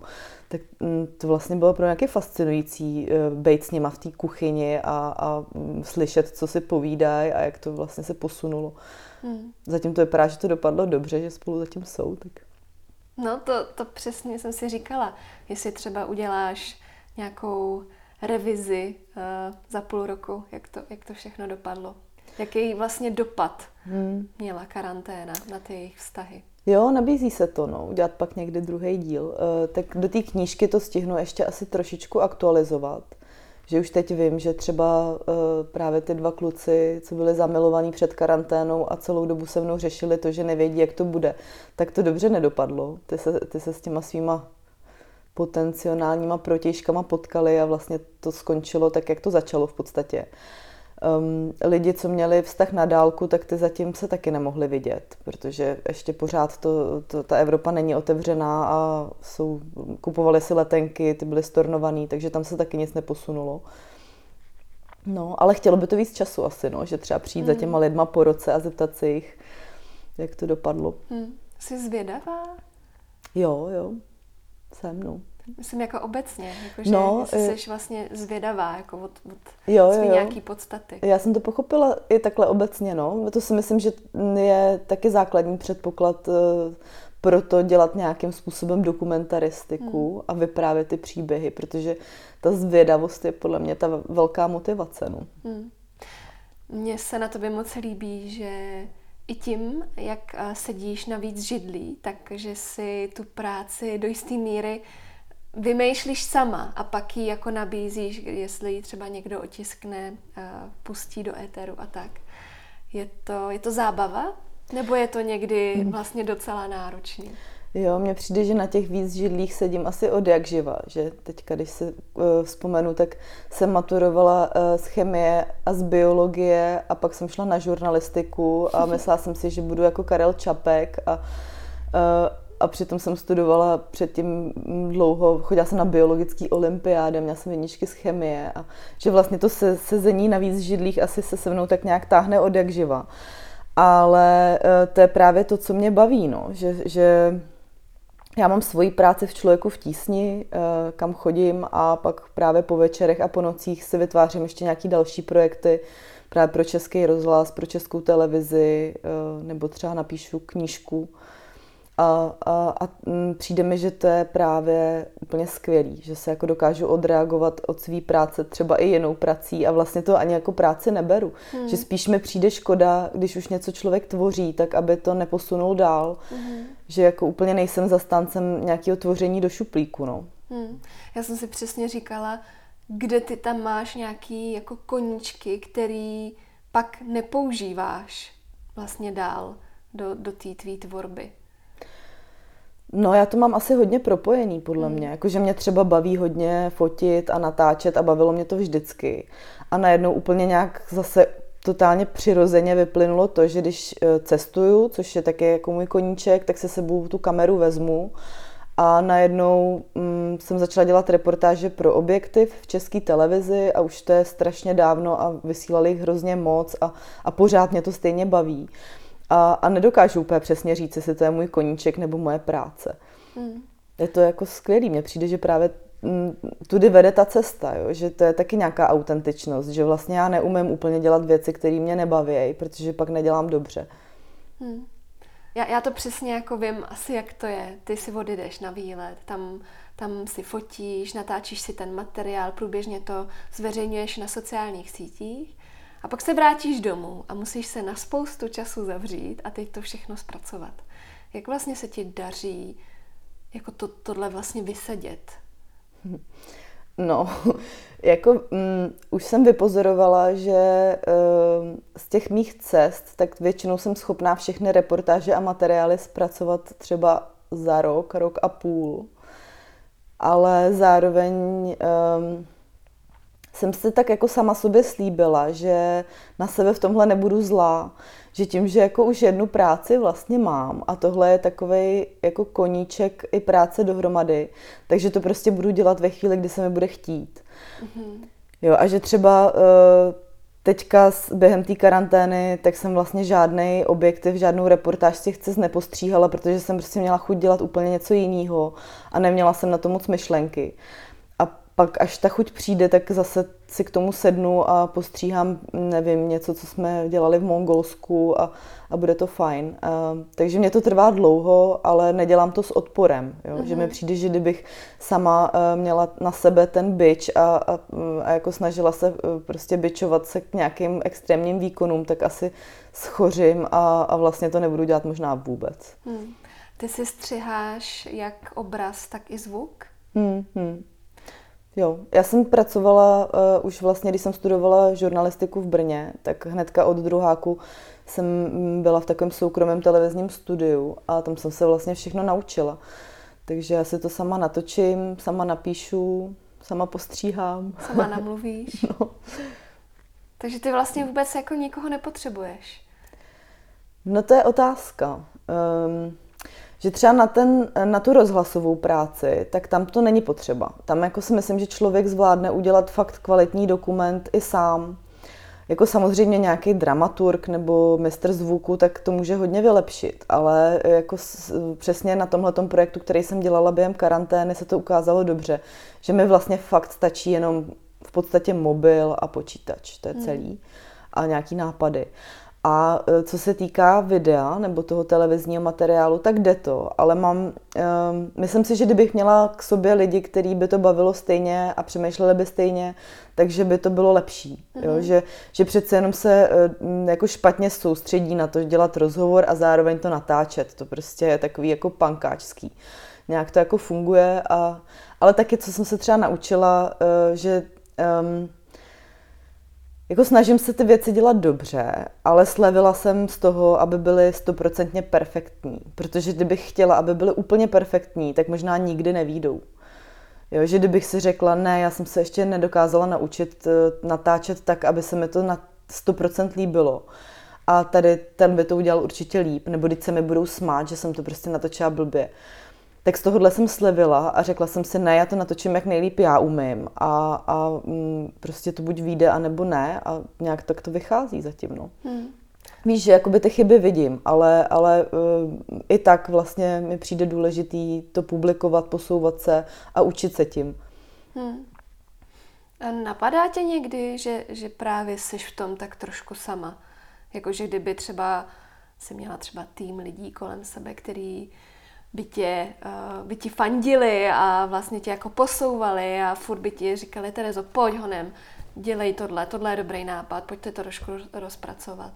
Tak mm, to vlastně bylo pro nějaké fascinující eh, být s nima v té kuchyni a, a mm, slyšet, co si povídají a jak to vlastně se posunulo. Hmm. Zatím to vypadá, že to dopadlo dobře, že spolu zatím jsou. Tak. No to, to přesně jsem si říkala. Jestli třeba uděláš nějakou revizi uh, za půl roku, jak to, jak to všechno dopadlo. Jaký vlastně dopad hmm. měla karanténa na ty jejich vztahy? Jo, nabízí se to, no, udělat pak někdy druhý díl. Uh, tak do té knížky to stihnu ještě asi trošičku aktualizovat, že už teď vím, že třeba uh, právě ty dva kluci, co byli zamilovaní před karanténou a celou dobu se mnou řešili to, že nevědí, jak to bude, tak to dobře nedopadlo. Ty se, ty se s těma svýma potenciálníma protějškama potkali a vlastně to skončilo tak, jak to začalo v podstatě. Um, lidi, co měli vztah na dálku, tak ty zatím se taky nemohli vidět, protože ještě pořád to, to, ta Evropa není otevřená a jsou, kupovali si letenky, ty byly stornovaný, takže tam se taky nic neposunulo. No, ale chtělo by to víc času asi, no, že třeba přijít hmm. za těma lidma po roce a zeptat se jich, jak to dopadlo. Hmm. Jsi zvědavá? Jo, jo, jsem, no. Myslím jako obecně, jako že no, jsi vlastně zvědavá jako od, od jo, svý jo. nějaký podstaty. Já jsem to pochopila i takhle obecně, no. To si myslím, že je taky základní předpoklad uh, pro to dělat nějakým způsobem dokumentaristiku hmm. a vyprávět ty příběhy, protože ta zvědavost je podle mě ta velká motivace, no. Hmm. Mně se na tobě moc líbí, že i tím, jak sedíš na víc židlí, takže si tu práci do jisté míry vymýšlíš sama a pak ji jako nabízíš, jestli ji třeba někdo otiskne, eh, pustí do éteru a tak. Je to, je to zábava? Nebo je to někdy hmm. vlastně docela náročný? Jo, mně přijde, že na těch víc židlích sedím asi od jak živa, že teďka, když se uh, vzpomenu, tak jsem maturovala uh, z chemie a z biologie a pak jsem šla na žurnalistiku a myslela jsem si, že budu jako Karel Čapek a uh, a přitom jsem studovala předtím dlouho, chodila jsem na biologický olympiády, měla jsem jedničky z chemie a že vlastně to se, sezení na víc židlích asi se se mnou tak nějak táhne od jak živa. Ale eh, to je právě to, co mě baví, no, že, že já mám svoji práci v člověku v tísni, eh, kam chodím a pak právě po večerech a po nocích si vytvářím ještě nějaký další projekty, právě pro český rozhlas, pro českou televizi, eh, nebo třeba napíšu knížku a, a, a mm, přijde mi, že to je právě úplně skvělý, že se jako dokážu odreagovat od své práce třeba i jinou prací a vlastně to ani jako práci neberu. Hmm. Že spíš mi přijde škoda, když už něco člověk tvoří, tak aby to neposunul dál. Hmm. Že jako úplně nejsem zastáncem nějakého tvoření do šuplíku. No. Hmm. Já jsem si přesně říkala, kde ty tam máš nějaký jako koníčky, který pak nepoužíváš vlastně dál do, do té tvý tvorby. No já to mám asi hodně propojený podle hmm. mě, jakože mě třeba baví hodně fotit a natáčet a bavilo mě to vždycky. A najednou úplně nějak zase totálně přirozeně vyplynulo to, že když eh, cestuju, což je také jako můj koníček, tak se sebou tu kameru vezmu a najednou mm, jsem začala dělat reportáže pro objektiv v české televizi a už to je strašně dávno a vysílali jich hrozně moc a, a pořád mě to stejně baví a, a nedokážu úplně přesně říct, jestli to je můj koníček nebo moje práce. Hmm. Je to jako skvělý, mně přijde, že právě mm, tudy vede ta cesta, jo? že to je taky nějaká autentičnost, že vlastně já neumím úplně dělat věci, které mě nebaví, protože pak nedělám dobře. Hmm. Já, já to přesně jako vím asi, jak to je. Ty si odjdeš na výlet, tam, tam si fotíš, natáčíš si ten materiál, průběžně to zveřejňuješ na sociálních sítích a pak se vrátíš domů a musíš se na spoustu času zavřít a teď to všechno zpracovat. Jak vlastně se ti daří jako to, tohle vlastně vysedět? [LAUGHS] No, [LAUGHS] jako mm, už jsem vypozorovala, že uh, z těch mých cest, tak většinou jsem schopná všechny reportáže a materiály zpracovat třeba za rok, rok a půl. Ale zároveň um, jsem si tak jako sama sobě slíbila, že na sebe v tomhle nebudu zlá, že tím, že jako už jednu práci vlastně mám a tohle je takový jako koníček i práce dohromady, takže to prostě budu dělat ve chvíli, kdy se mi bude chtít. Mm-hmm. Jo, a že třeba uh, teďka během té karantény, tak jsem vlastně žádný objektiv, žádnou reportáž z těch cest nepostříhala, protože jsem prostě měla chuť dělat úplně něco jiného a neměla jsem na to moc myšlenky pak až ta chuť přijde, tak zase si k tomu sednu a postříhám, nevím, něco, co jsme dělali v Mongolsku a, a bude to fajn. Uh, takže mě to trvá dlouho, ale nedělám to s odporem. Jo? Mm-hmm. Že mi mhm. přijde, že kdybych sama uh, měla na sebe ten byč a, a, a jako snažila se uh, prostě byčovat se k nějakým extrémním výkonům, tak asi schořím a, a vlastně to nebudu dělat možná vůbec. Hmm. Ty si střiháš jak obraz, tak i zvuk? Hmm, hmm. Jo, já jsem pracovala uh, už vlastně, když jsem studovala žurnalistiku v Brně, tak hnedka od druháku jsem byla v takovém soukromém televizním studiu a tam jsem se vlastně všechno naučila. Takže já si to sama natočím, sama napíšu, sama postříhám. Sama [LAUGHS] namluvíš. no. Takže ty vlastně vůbec jako nikoho nepotřebuješ. No to je otázka. Um, že třeba na, ten, na tu rozhlasovou práci, tak tam to není potřeba. Tam jako si myslím, že člověk zvládne udělat fakt kvalitní dokument i sám. Jako samozřejmě nějaký dramaturg nebo mistr zvuku, tak to může hodně vylepšit, ale jako přesně na tomhle projektu, který jsem dělala během karantény, se to ukázalo dobře, že mi vlastně fakt stačí jenom v podstatě mobil a počítač, to je hmm. celý, a nějaký nápady. A e, co se týká videa nebo toho televizního materiálu, tak jde to, ale mám, um, myslím si, že kdybych měla k sobě lidi, který by to bavilo stejně a přemýšleli by stejně, takže by to bylo lepší. Mm-hmm. Jo? Mhm. Že, že přece jenom se um, jako špatně soustředí na to dělat rozhovor a zároveň to natáčet. To prostě je takový jako pankáčský. Nějak to jako funguje, a, ale taky, co jsem se třeba naučila, uh, že um, jako snažím se ty věci dělat dobře, ale slevila jsem z toho, aby byly stoprocentně perfektní. Protože kdybych chtěla, aby byly úplně perfektní, tak možná nikdy nevídou. Jo, že kdybych si řekla, ne, já jsem se ještě nedokázala naučit uh, natáčet tak, aby se mi to na 100% líbilo. A tady ten by to udělal určitě líp, nebo když se mi budou smát, že jsem to prostě natočila blbě tak z tohohle jsem slevila a řekla jsem si, ne, já to natočím, jak nejlíp já umím a, a mm, prostě to buď vyjde, anebo ne a nějak tak to vychází zatím, no. Hmm. Víš, že jakoby ty chyby vidím, ale, ale uh, i tak vlastně mi přijde důležitý to publikovat, posouvat se a učit se tím. Hmm. A napadá tě někdy, že, že právě jsi v tom tak trošku sama? Jakože kdyby třeba si měla třeba tým lidí kolem sebe, který by tě, uh, by ti fandili a vlastně tě jako posouvali a furt by ti říkali, Terezo, pojď honem, dělej tohle, tohle je dobrý nápad, pojďte to trošku rozpracovat.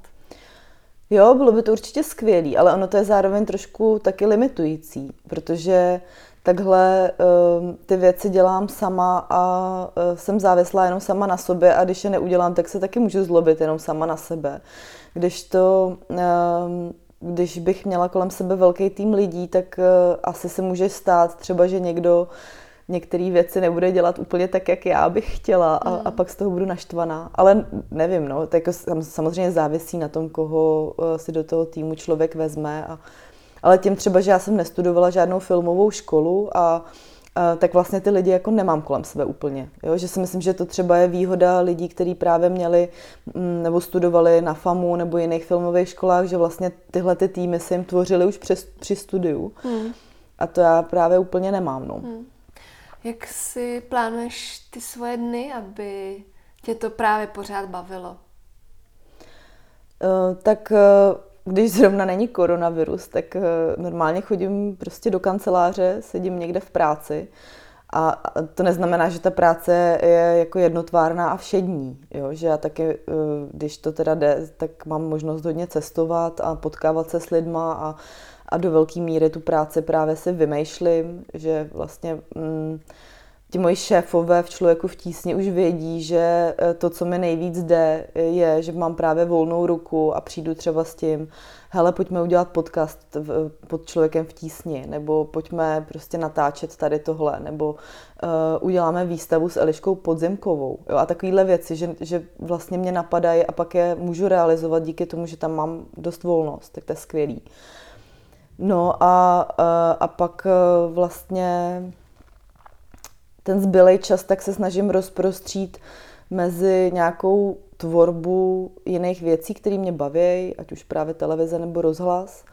Jo, bylo by to určitě skvělý, ale ono to je zároveň trošku taky limitující, protože takhle uh, ty věci dělám sama a uh, jsem závislá jenom sama na sobě a když je neudělám, tak se taky můžu zlobit jenom sama na sebe. Když to uh, když bych měla kolem sebe velký tým lidí, tak uh, asi se může stát třeba, že někdo některé věci nebude dělat úplně tak, jak já bych chtěla a, mm. a pak z toho budu naštvaná. Ale nevím, no, tak samozřejmě závisí na tom, koho uh, si do toho týmu člověk vezme. A, ale tím třeba, že já jsem nestudovala žádnou filmovou školu a tak vlastně ty lidi jako nemám kolem sebe úplně. Jo? Že si myslím, že to třeba je výhoda lidí, kteří právě měli mm, nebo studovali na FAMu nebo jiných filmových školách, že vlastně tyhle ty týmy si jim tvořili už při, při studiu. Hmm. A to já právě úplně nemám. No. Hmm. Jak si plánuješ ty svoje dny, aby tě to právě pořád bavilo? Uh, tak uh, když zrovna není koronavirus, tak eh, normálně chodím prostě do kanceláře, sedím někde v práci a to neznamená, že ta práce je jako jednotvárná a všední, jo? že já taky, eh, když to teda jde, tak mám možnost hodně cestovat a potkávat se s lidma a, a do velké míry tu práci právě si vymýšlím, že vlastně... Mm, ti moji šéfové v člověku v tísni už vědí, že eh, to, co mi nejvíc jde, je, že mám právě volnou ruku a přijdu třeba s tím, hele, pojďme udělat podcast pod člověkem v tísni, nebo pojďme prostě natáčet tady tohle, nebo uh, uděláme výstavu s Eliškou Podzimkovou. Jo, a takovéhle věci, že, že vlastně mě napadají a pak je můžu realizovat díky tomu, že tam mám dost volnost, tak to je skvělý. No a, uh, a pak vlastně ten zbylej čas tak se snažím rozprostřít mezi nějakou tvorbu jiných věcí, které mě baví, ať už právě televize nebo rozhlas,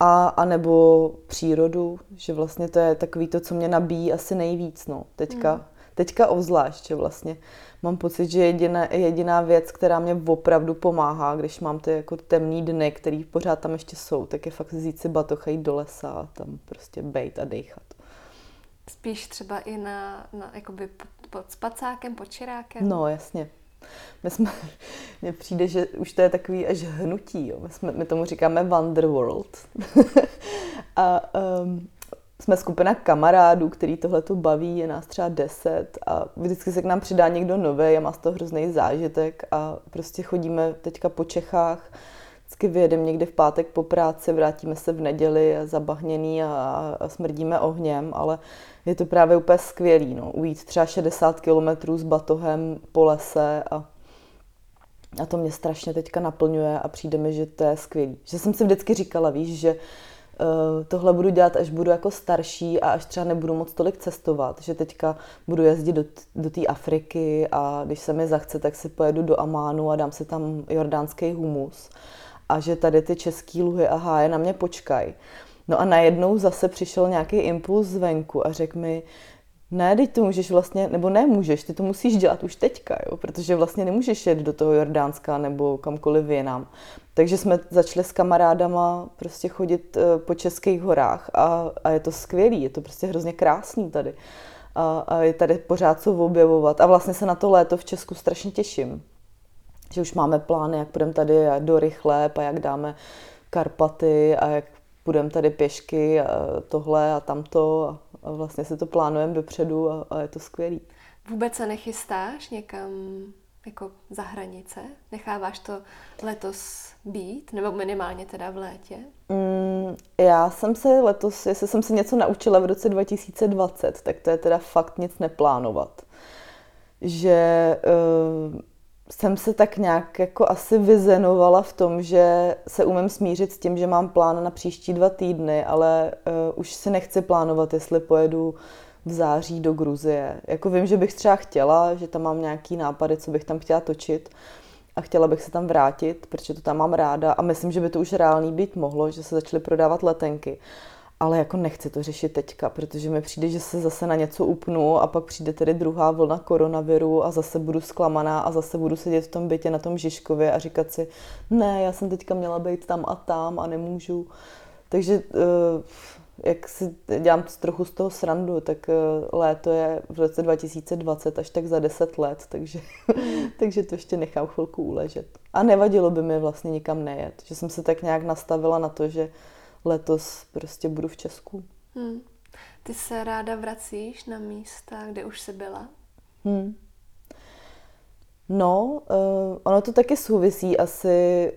a, a nebo přírodu, že vlastně to je takový to, co mě nabíjí asi nejvíc, no, teďka. Mm. Teďka obzvlášť, že vlastně mám pocit, že jediná, jediná věc, která mě opravdu pomáhá, když mám ty jako temný dny, který pořád tam ještě jsou, tak je fakt vzít si batoh jít do lesa a tam prostě bejt a dechat. Spíš třeba i na, na jakoby pod, spacákem, pod čirákem? No, jasně. My jsme, [LAUGHS] mně přijde, že už to je takový až hnutí. Jo. My, jsme, my tomu říkáme Wonderworld. [LAUGHS] a um, jsme skupina kamarádů, který tohle tu baví, je nás třeba deset a vždycky se k nám přidá někdo nový a má z toho hrozný zážitek a prostě chodíme teďka po Čechách, vždycky vyjedeme někdy v pátek po práci, vrátíme se v neděli zabahněný a, a smrdíme ohněm, ale je to právě úplně skvělý, no, ujít třeba 60 kilometrů s batohem po lese a a to mě strašně teďka naplňuje a přijde mi, že to je skvělý. Že jsem si vždycky říkala, víš, že uh, tohle budu dělat, až budu jako starší a až třeba nebudu moc tolik cestovat, že teďka budu jezdit do, do té Afriky a když se mi zachce, tak si pojedu do Amánu a dám si tam jordánský humus a že tady ty český luhy a háje na mě počkají. No a najednou zase přišel nějaký impuls zvenku a řekl mi, ne, teď to můžeš vlastně, nebo ne můžeš, ty to musíš dělat už teďka, jo, protože vlastně nemůžeš jet do toho Jordánska nebo kamkoliv jinam. Takže jsme začali s kamarádama prostě chodit eh, po českých horách a, a je to skvělý, je to prostě hrozně krásný tady. A, a je tady pořád co objevovat a vlastně se na to léto v Česku strašně těším. Že už máme plány, jak půjdeme tady do Rychlép a jak dáme Karpaty a jak půjdeme tady pěšky a tohle a tamto a a vlastně si to plánujeme dopředu a, a je to skvělý. Vůbec se nechystáš někam jako za hranice? Necháváš to letos být, nebo minimálně teda v létě? Mm, já jsem se letos, jestli jsem se něco naučila v roce 2020, tak to je teda fakt nic neplánovat. Že uh, jsem se tak nějak jako asi vyzenovala v tom, že se umím smířit s tím, že mám plán na příští dva týdny, ale uh, už si nechci plánovat, jestli pojedu v září do Gruzie. Jako vím, že bych třeba chtěla, že tam mám nějaký nápady, co bych tam chtěla točit a chtěla bych se tam vrátit, protože to tam mám ráda a myslím, že by to už reálný být mohlo, že se začaly prodávat letenky ale jako nechci to řešit teďka, protože mi přijde, že se zase na něco upnu a pak přijde tedy druhá vlna koronaviru a zase budu zklamaná a zase budu sedět v tom bytě na tom Žižkově a říkat si, ne, já jsem teďka měla být tam a tam a nemůžu. Takže eh, jak si dělám trochu z toho srandu, tak eh, léto je v roce 2020 až tak za 10 let, takže, [LAUGHS] takže to ještě nechám chvilku uležet. A nevadilo by mi vlastně nikam nejet, že jsem se tak nějak nastavila na to, že letos prostě budu v Česku. Hmm. Ty se ráda vracíš na místa, kde už jsi byla? Hmm. No, uh, ono to taky souvisí asi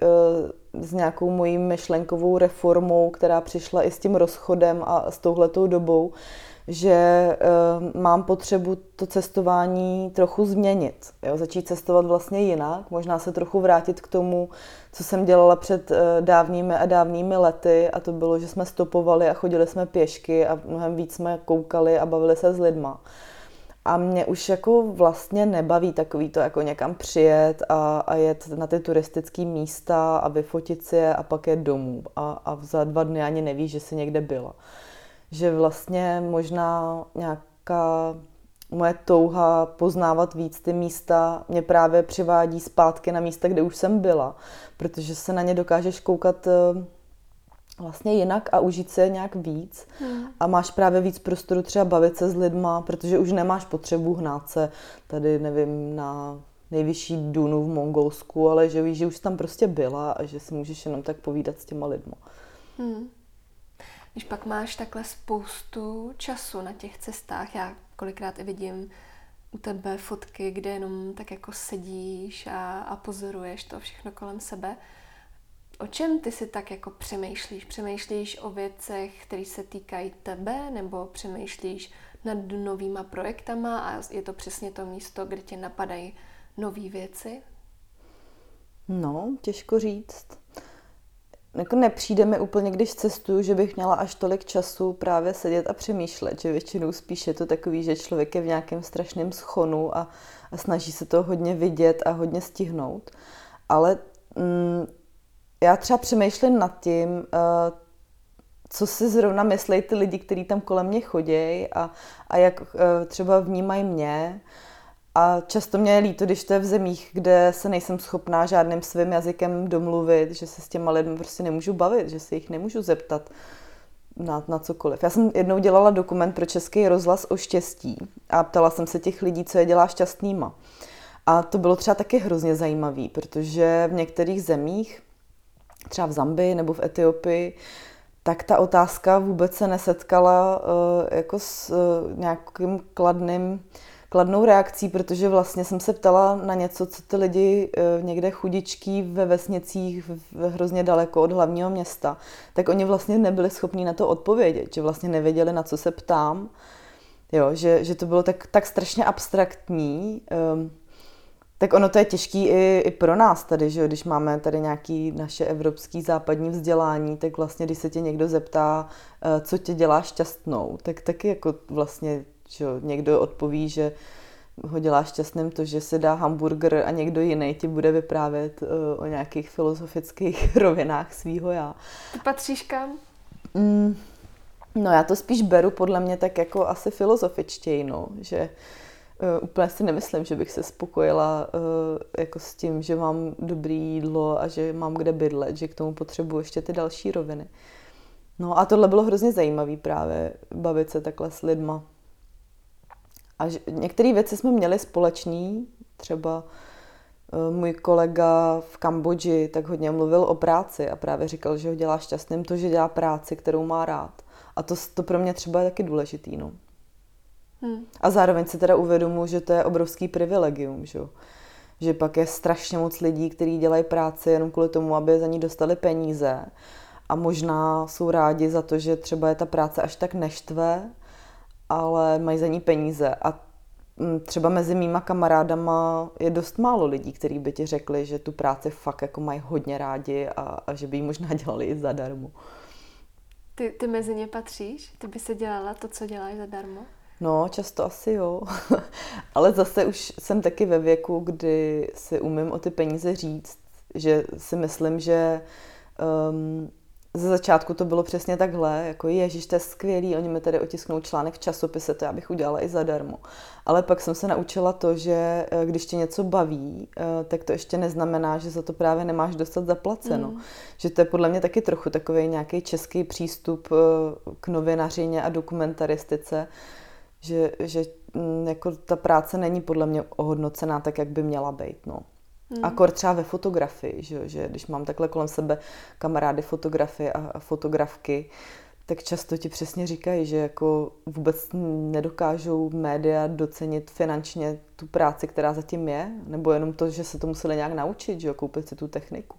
uh, s nějakou mojí myšlenkovou reformou, která přišla i s tím rozchodem a s touhletou dobou, že uh, mám potřebu to cestování trochu změnit. Jo? Začít cestovat vlastně jinak, možná se trochu vrátit k tomu, co jsem dělala před uh, dávnými a dávnými lety a to bylo, že jsme stopovali a chodili jsme pěšky a mnohem víc jsme koukali a bavili se s lidma. A mě už jako vlastně nebaví takový to jako někam přijet a, a jet na ty turistické místa a vyfotit si je a pak je domů. A, a za dva dny ani nevíš, že jsi někde byla že vlastně možná nějaká moje touha poznávat víc ty místa mě právě přivádí zpátky na místa, kde už jsem byla, protože se na ně dokážeš koukat eh, vlastně jinak a užít se nějak víc hmm. a máš právě víc prostoru třeba bavit se s lidma, protože už nemáš potřebu hnát se tady, nevím, na nejvyšší dunu v Mongolsku, ale že víš, že už tam prostě byla a že si můžeš jenom tak povídat s těma lidma. Hmm. Když pak máš takhle spoustu času na těch cestách, já kolikrát i vidím u tebe fotky, kde jenom tak jako sedíš a, a pozoruješ to všechno kolem sebe. O čem ty si tak jako přemýšlíš? Přemýšlíš o věcech, které se týkají tebe, nebo přemýšlíš nad novýma projektama a je to přesně to místo, kde tě napadají nové věci? No, těžko říct jako nepřijde mi úplně, když cestuju, že bych měla až tolik času právě sedět a přemýšlet, že většinou spíš je to takový, že člověk je v nějakém strašném schonu a, a snaží se to hodně vidět a hodně stihnout. Ale mm, já třeba přemýšlím nad tím, uh, co si zrovna myslí ty lidi, kteří tam kolem mě chodí a, a jak uh, třeba vnímají mě. A často mě je líto, když to je v zemích, kde se nejsem schopná žádným svým jazykem domluvit, že se s těma lidmi prostě nemůžu bavit, že se jich nemůžu zeptat na, na cokoliv. Já jsem jednou dělala dokument pro Český rozhlas o štěstí a ptala jsem se těch lidí, co je dělá šťastnýma. A to bylo třeba taky hrozně zajímavé, protože v některých zemích, třeba v Zambii nebo v Etiopii, tak ta otázka vůbec se nesetkala uh, jako s uh, nějakým kladným, kladnou reakcí, protože vlastně jsem se ptala na něco, co ty lidi uh, někde chudičký ve vesnicích v, hrozně daleko od hlavního města, tak oni vlastně nebyli schopni na to odpovědět, že vlastně nevěděli, na co se ptám. Jo, že, že to bylo tak, tak strašně abstraktní. Um, tak ono to je těžký i, i pro nás tady, že když máme tady nějaký naše evropský západní vzdělání, tak vlastně, když se tě někdo zeptá, eh, co tě dělá šťastnou, tak taky jako vlastně že někdo odpoví, že ho dělá šťastným to, že se dá hamburger a někdo jiný ti bude vyprávět uh, o nějakých filozofických [LAUGHS] rovinách svýho já. Ty patříš kam? Mm, no já to spíš beru podle mě tak jako asi filozofičtěji, no, že Uh, úplně si nemyslím, že bych se spokojila uh, jako s tím, že mám dobré jídlo a že mám kde bydlet, že k tomu potřebuji ještě ty další roviny. No a tohle bylo hrozně zajímavé právě, bavit se takhle s lidma. A některé věci jsme měli společný, třeba uh, můj kolega v Kambodži tak hodně mluvil o práci a právě říkal, že ho dělá šťastným to, že dělá práci, kterou má rád. A to, to pro mě třeba je taky důležitý. No. Hmm. A zároveň si teda uvědomuji, že to je obrovský privilegium, že? že pak je strašně moc lidí, kteří dělají práci jenom kvůli tomu, aby za ní dostali peníze a možná jsou rádi za to, že třeba je ta práce až tak neštve, ale mají za ní peníze a mm, třeba mezi mýma kamarádama je dost málo lidí, kteří by ti řekli, že tu práci fakt jako mají hodně rádi a, a že by ji možná [LAUGHS] dělali i zadarmo. Ty, ty mezi ně patříš? Ty by se dělala to, co děláš zadarmo? No, často asi jo. [LAUGHS] Ale zase už jsem taky ve věku, kdy si umím o ty peníze říct, že si myslím, že um, ze začátku to bylo přesně takhle, jako ježiš, to je skvělý, oni mi tady otisknou článek v časopise, to já bych udělala i zadarmo. Ale pak jsem se naučila to, že eh, když tě něco baví, eh, tak to ještě neznamená, že za to právě nemáš dostat zaplaceno. Mm. Že to je podle mě taky trochu takový nějaký český přístup eh, k novinařině a dokumentaristice, že, že mm, jako ta práce není podle mě ohodnocená tak, jak by měla být. No. Hmm. Akor třeba ve fotografii, že, že když mám takhle kolem sebe kamarády fotografy a, fotografky, tak často ti přesně říkají, že jako vůbec nedokážou média docenit finančně tu práci, která zatím je, nebo jenom to, že se to museli nějak naučit, že jo, koupit si tu techniku.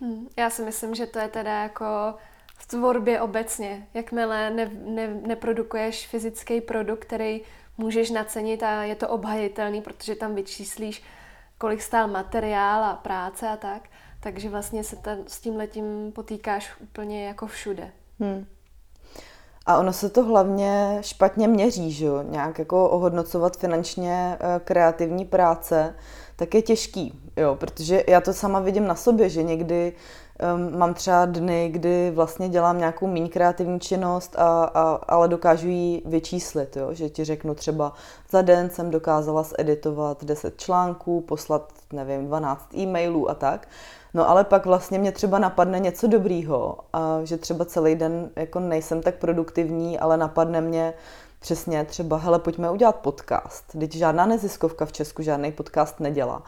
Hmm. Já si myslím, že to je teda jako v tvorbě obecně. Jakmile ne, ne, neprodukuješ fyzický produkt, který můžeš nacenit a je to obhajitelný, protože tam vyčíslíš, kolik stál materiál a práce a tak, takže vlastně se tam, s tím letím potýkáš úplně jako všude. Hmm. A ono se to hlavně špatně měří, že jo? Nějak jako ohodnocovat finančně eh, kreativní práce, tak je těžký, jo, protože já to sama vidím na sobě, že někdy mám třeba dny, kdy vlastně dělám nějakou méně kreativní činnost, a, a, ale dokážu ji vyčíslit, jo? že ti řeknu třeba za den jsem dokázala zeditovat 10 článků, poslat, nevím, 12 e-mailů a tak. No ale pak vlastně mě třeba napadne něco dobrýho a že třeba celý den jako nejsem tak produktivní, ale napadne mě přesně třeba, hele, pojďme udělat podcast. Teď žádná neziskovka v Česku žádný podcast nedělá.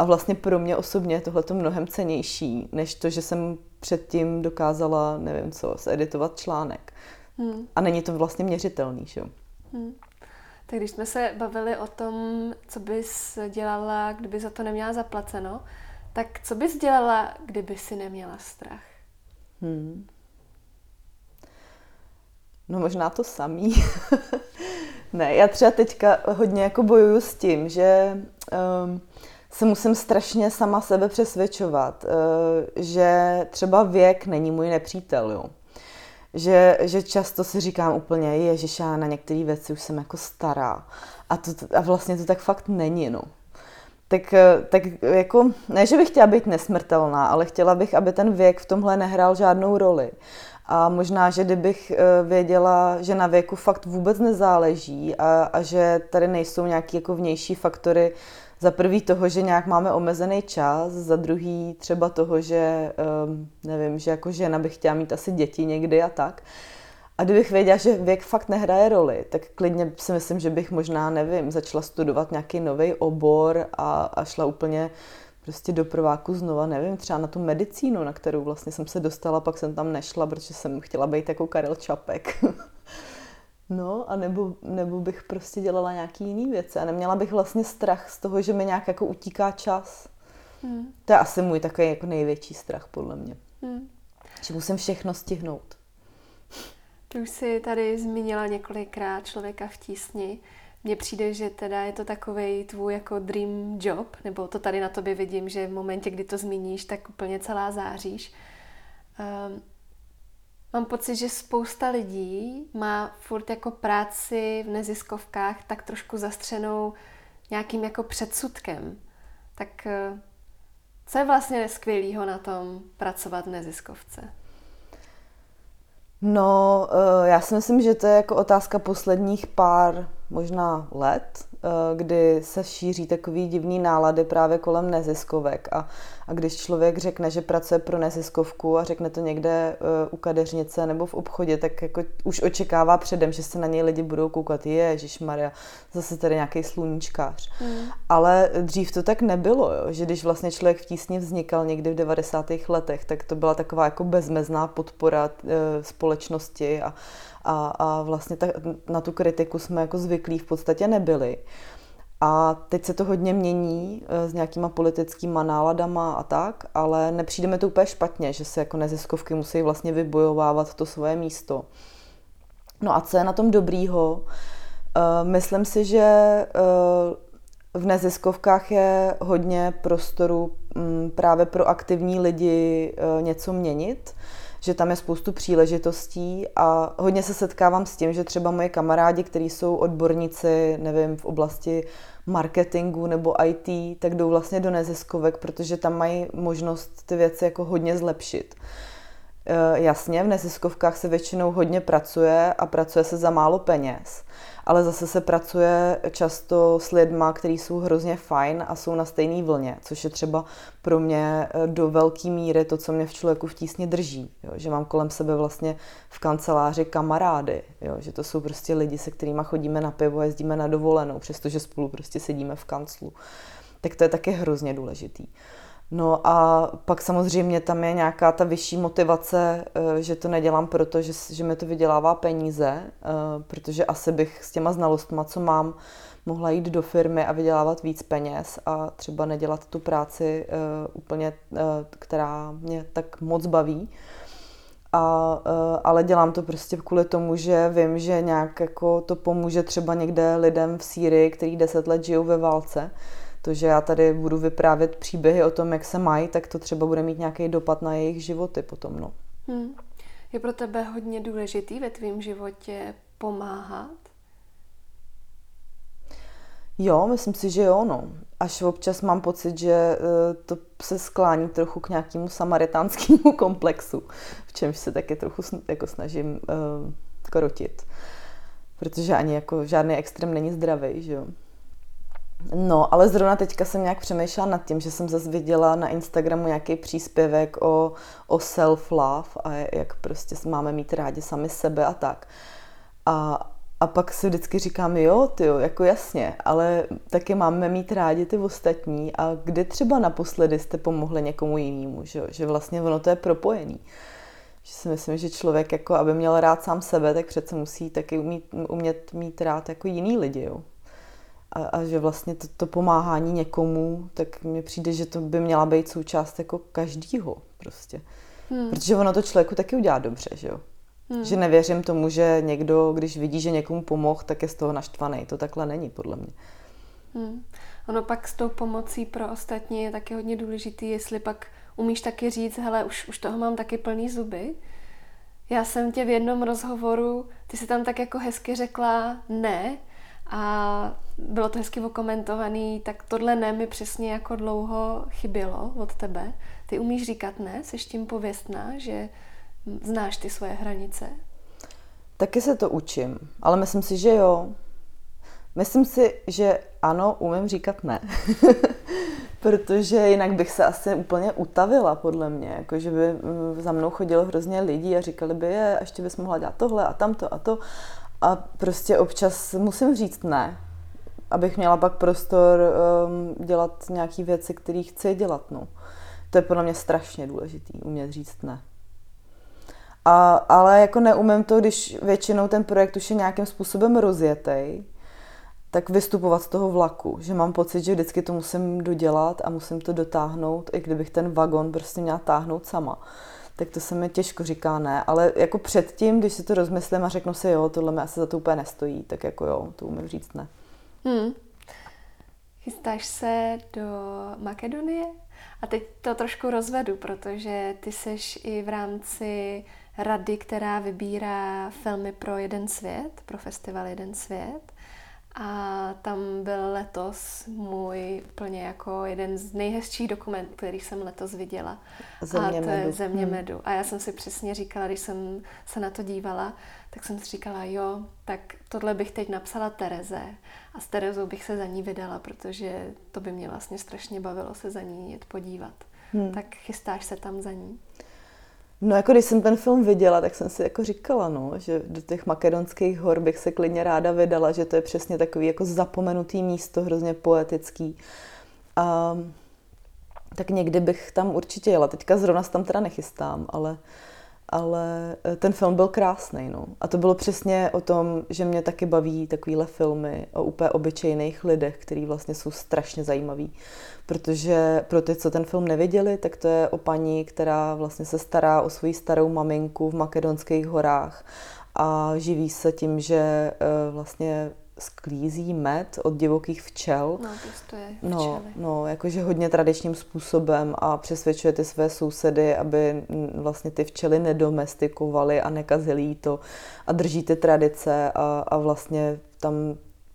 A vlastně pro mě osobně je tohle mnohem cenější, než to, že jsem předtím dokázala, nevím co, editovat článek. Hmm. A není to vlastně měřitelný, že jo? Hmm. Tak když jsme se bavili o tom, co bys dělala, kdyby za to neměla zaplaceno, tak co bys dělala, kdyby si neměla strach? Hmm. No možná to samý. [LAUGHS] ne, já třeba teďka hodně jako bojuju s tím, že um, se musím strašně sama sebe přesvědčovat, eh, že třeba věk není můj nepřítel, jo. Že, že často si říkám úplně, ježiš, já na některé věci už jsem jako stará. A, to, a vlastně to tak fakt není, no. Tak, eh, tak jako, ne, že bych chtěla být nesmrtelná, ale chtěla bych, aby ten věk v tomhle nehrál žádnou roli. A možná, že kdybych eh, věděla, že na věku fakt vůbec nezáleží a, a že tady nejsou nějaké jako vnější faktory, za prvý toho, že nějak máme omezený čas, za druhý třeba toho, že um, nevím, že jako žena bych chtěla mít asi děti někdy a tak. A kdybych věděla, že věk fakt nehraje roli, tak klidně si myslím, že bych možná, nevím, začala studovat nějaký nový obor a, a šla úplně prostě do prváku znova, nevím, třeba na tu medicínu, na kterou vlastně jsem se dostala, pak jsem tam nešla, protože jsem chtěla být jako Karel Čapek. [LAUGHS] no a nebo, nebo bych prostě dělala nějaký jiný věci a neměla bych vlastně strach z toho, že mi nějak jako utíká čas. Hmm. To je asi můj takový jako největší strach, podle mě. Hmm. Že musím všechno stihnout. Ty už jsi tady zmínila několikrát člověka v tísni. Mně přijde, že teda je to takový tvůj jako dream job, nebo to tady na tobě vidím, že v momentě, kdy to zmíníš, tak úplně celá záříš. Um, mám pocit, že spousta lidí má furt jako práci v neziskovkách tak trošku zastřenou nějakým jako předsudkem. Tak eh, co je vlastně skvělého na tom pracovat v neziskovce? No, eh, já si myslím, že to je jako otázka posledních pár možná let, kdy se šíří takový divný nálady právě kolem neziskovek a, a když člověk řekne, že pracuje pro neziskovku a řekne to někde eh, u kadeřnice nebo v obchodě, tak jako už očekává předem, že se na něj lidi budou koukat, Ježíš Maria, zase tady nějaký sluníčkář. Mm. Ale dřív to tak nebylo, jo? že když vlastně člověk v tísni vznikal někdy v 90. letech, tak to byla taková jako bezmezná podpora e, společnosti a, a, a vlastně ta, na tu kritiku jsme jako zvyklí v podstatě nebyli. A teď se to hodně mění eh, s nějakýma politickýma náladama a tak, ale nepřijde mi to úplně špatně, že se jako neziskovky musí vlastně vybojovávat to svoje místo. No a co je na tom dobrýho? Eh, myslím si, že eh, v neziskovkách je hodně prostoru mm, právě pro aktivní lidi něco měnit že tam je spoustu příležitostí a hodně se setkávám s tím, že třeba moje kamarádi, kteří jsou odborníci, nevím, v oblasti marketingu nebo IT, tak jdou vlastně do neziskovek, protože tam mají možnost ty věci jako hodně zlepšit. E, jasně, v neziskovkách se většinou hodně pracuje a pracuje se za málo peněz ale zase se pracuje často s lidma, kteří jsou hrozně fajn a jsou na stejné vlně, což je třeba pro mě eh, do velké míry to, co mě v člověku v tísně drží. Jo? Že mám kolem sebe vlastně v kanceláři kamarády, jo? že to jsou prostě lidi, se kterými chodíme na pivo, jezdíme na dovolenou, přestože spolu prostě sedíme v kanclu. Tak to je taky hrozně důležitý. No a pak samozřejmě tam je nějaká ta vyšší motivace, eh, že to nedělám proto, že, že mi to vydělává peníze, eh, protože asi bych s těma znalostma, co mám, mohla jít do firmy a vydělávat víc peněz a třeba nedělat tu práci eh, úplně, která mě tak moc baví. A, ale dělám to prostě kvůli tomu, že vím, že nějak jako to pomůže třeba někde lidem v Sýrii, který deset let žijou ve válce, to, že já tady budu vyprávět příběhy o tom, jak se mají, tak to třeba bude mít nějaký dopad na jejich životy potom. No. Hmm. Je pro tebe hodně důležitý ve tvém životě pomáhat? Jo, myslím si, že jo, no. Až občas mám pocit, že eh, to se sklání trochu k nějakému samaritánskému [LAUGHS] komplexu, v čemž se taky trochu jako snažím uh, krotit. Protože ani jako žádný extrém není zdravý, že jo. No, ale zrovna teďka jsem nějak přemýšlela nad tím, že jsem zase viděla na Instagramu nějaký příspěvek o, o self-love a jak prostě máme mít rádi sami sebe a tak. A, a pak si vždycky říkám, jo, ty jo, jako jasně, ale taky máme mít rádi ty ostatní a kdy třeba naposledy jste pomohli někomu jinému, že, že vlastně ono to je propojený. Že si myslím, že člověk, jako aby měl rád sám sebe, tak přece musí taky umít, umět mít rád jako jiný lidi, jo a, a že vlastně to, to pomáhání někomu, tak mně přijde, že to by měla být součást jako každýho prostě. Hmm. Protože ono to člověku taky udělá dobře, že jo. Hmm. Že nevěřím tomu, že někdo, když vidí, že někomu pomohl, tak je z toho naštvaný. To takhle není, podle mě. Hmm. Ono pak s tou pomocí pro ostatní je taky hodně důležitý, jestli pak umíš taky říct, hele, už, už toho mám taky plný zuby. Já jsem tě v jednom rozhovoru, ty jsi tam tak jako hezky řekla ne, a bylo to hezky okomentovaný, tak tohle ne mi přesně jako dlouho chybělo od tebe. Ty umíš říkat ne, jsi tím pověstná, že znáš ty svoje hranice? Taky se to učím, ale myslím si, že jo. Myslím si, že ano, umím říkat ne. [LAUGHS] Protože jinak bych se asi úplně utavila, podle mě. Jako, že by mm, za mnou chodilo hrozně lidí a říkali by, je, ještě bys mohla dělat tohle a tamto a to. A prostě občas musím říct ne, abych měla pak prostor um, dělat nějaké věci, které chci dělat. No. To je podle mě strašně důležitý, umět říct ne. A, ale jako neumím to, když většinou ten projekt už je nějakým způsobem rozjetý, tak vystupovat z toho vlaku, že mám pocit, že vždycky to musím dodělat a musím to dotáhnout, i kdybych ten vagon prostě měla táhnout sama. Tak to se mi těžko říká ne, ale jako předtím, když si to rozmyslím a řeknu si jo, tohle mi asi za to úplně nestojí, tak jako jo, to umím říct ne. Hmm. Chystáš se do Makedonie? A teď to trošku rozvedu, protože ty seš i v rámci rady, která vybírá filmy pro jeden svět, pro festival Jeden svět. A tam byl letos můj úplně jako jeden z nejhezčích dokumentů, který jsem letos viděla. Země a to medu. je Země hmm. medu. A já jsem si přesně říkala, když jsem se na to dívala, tak jsem si říkala, jo, tak tohle bych teď napsala Tereze a s Terezou bych se za ní vydala, protože to by mě vlastně strašně bavilo se za ní jet podívat. Hmm. Tak chystáš se tam za ní? No jako když jsem ten film viděla, tak jsem si jako říkala, no, že do těch makedonských hor bych se klidně ráda vydala, že to je přesně takový jako zapomenutý místo, hrozně poetický. A tak někdy bych tam určitě jela. Teďka zrovna se tam teda nechystám, ale ale eh, ten film byl krásný. No. A to bylo přesně o tom, že mě taky baví takovýhle filmy o úplně obyčejných lidech, který vlastně jsou strašně zajímaví. Protože pro ty, co ten film neviděli, tak to je o paní, která vlastně se stará o svoji starou maminku v makedonských horách a živí se tím, že eh, vlastně sklízí med od divokých včel. No, pěstuje včely. No, no, jakože hodně tradičním způsobem a přesvědčuje ty své sousedy, aby vlastně ty včely nedomestikovaly a nekazili jí to a drží ty tradice a, a vlastně tam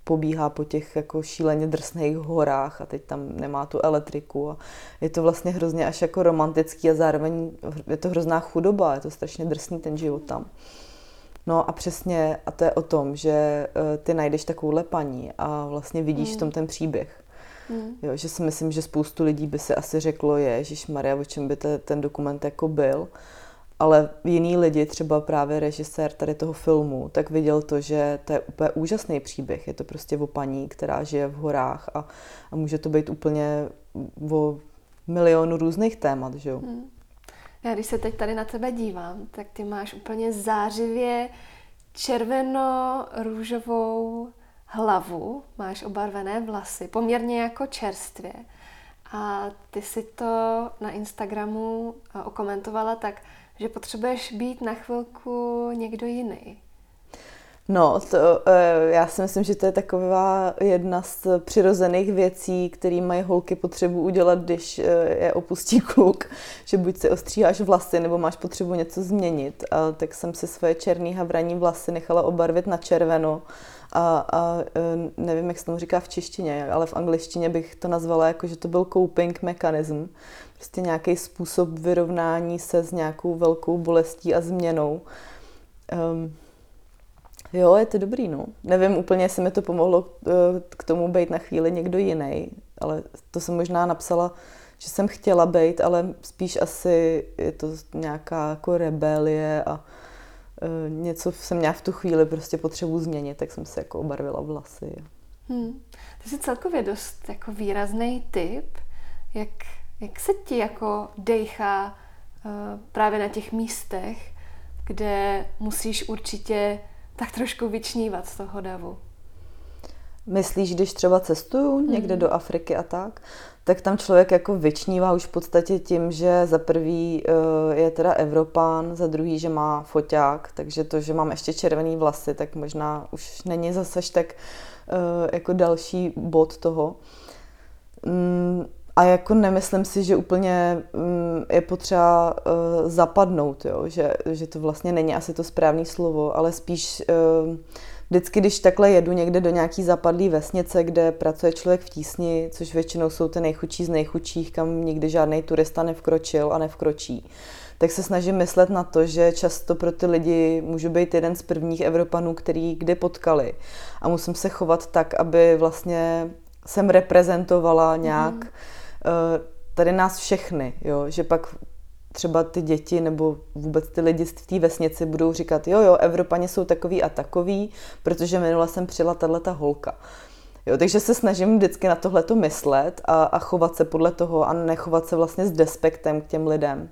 pobíhá po těch jako šíleně drsných horách a teď tam nemá tu elektriku a je to vlastně hrozně až jako romantický a zároveň je to hrozná chudoba, je to strašně drsný ten život tam. No a přesně, a to je o tom, že uh, ty najdeš takovouhle paní a vlastně vidíš mm. v tom ten příběh. Mm. Jo, že si myslím, že spoustu lidí by si asi řeklo, je, Maria, o čem by te, ten dokument jako byl. Ale jiný lidi, třeba právě režisér tady toho filmu, tak viděl to, že to je úplně úžasný příběh. Je to prostě o paní, která žije v horách a, a může to být úplně o milionu různých témat, že jo. Mm. Já když se teď tady na tebe dívám, tak ty máš úplně zářivě červeno-růžovou hlavu, máš obarvené vlasy, poměrně jako čerstvě. A ty si to na Instagramu okomentovala tak, že potřebuješ být na chvilku někdo jiný. No, to, eh, já si myslím, že to je taková jedna z přirozených věcí, které mají holky potřebu udělat, když eh, je opustí kluk, že buď si ostříháš vlasy, nebo máš potřebu něco změnit. A tak jsem si své černý havraní vlasy nechala obarvit na červeno. A, a eh, nevím, jak se tomu říká v češtině, ale v angličtině bych to nazvala jako, že to byl coping mechanism. Prostě nějaký způsob vyrovnání se s nějakou velkou bolestí a změnou. Um, Jo, je to dobrý, no. Nevím úplně, jestli mi to pomohlo eh, k tomu být na chvíli někdo jiný, ale to jsem možná napsala, že jsem chtěla být, ale spíš asi je to nějaká jako rebelie a uh, něco jsem měla v tu chvíli prostě potřebu změnit, tak jsem se jako obarvila vlasy. Hmm. Ty jsi celkově dost jako výrazný typ. Jak, jak se ti jako dejchá uh, právě na těch místech, kde musíš určitě tak trošku vyčnívat z toho davu. Myslíš, když třeba cestuju někde mm. do Afriky a tak, tak tam člověk jako vyčnívá už v podstatě tím, že za prvý uh, je teda Evropán, za druhý, že má foťák, takže to, že mám ještě červený vlasy, tak možná už není zase tak uh, jako další bod toho. A jako nemyslím si, že úplně mm, je potřeba uh, zapadnout, jo? Že, že to vlastně není asi to správné slovo, ale spíš uh, vždycky, když takhle jedu někde do nějaký zapadlý vesnice, kde pracuje člověk v tísni, což většinou jsou ty nejchudší z nejchudších, kam nikdy žádný turista nevkročil a nevkročí, tak se snažím myslet na to, že často pro ty lidi můžu být jeden z prvních Evropanů, který kdy potkali. A musím se chovat tak, aby vlastně jsem reprezentovala nějak mm Eh, tady nás všechny, jo, že pak třeba ty děti nebo vůbec ty lidi v té vesnici budou říkat, jo, jo, Evropani jsou takový a takový, protože minule jsem přijela tato holka. Jo, takže se snažím vždycky na tohle to myslet a, a chovat se podle toho a nechovat se vlastně s despektem k těm lidem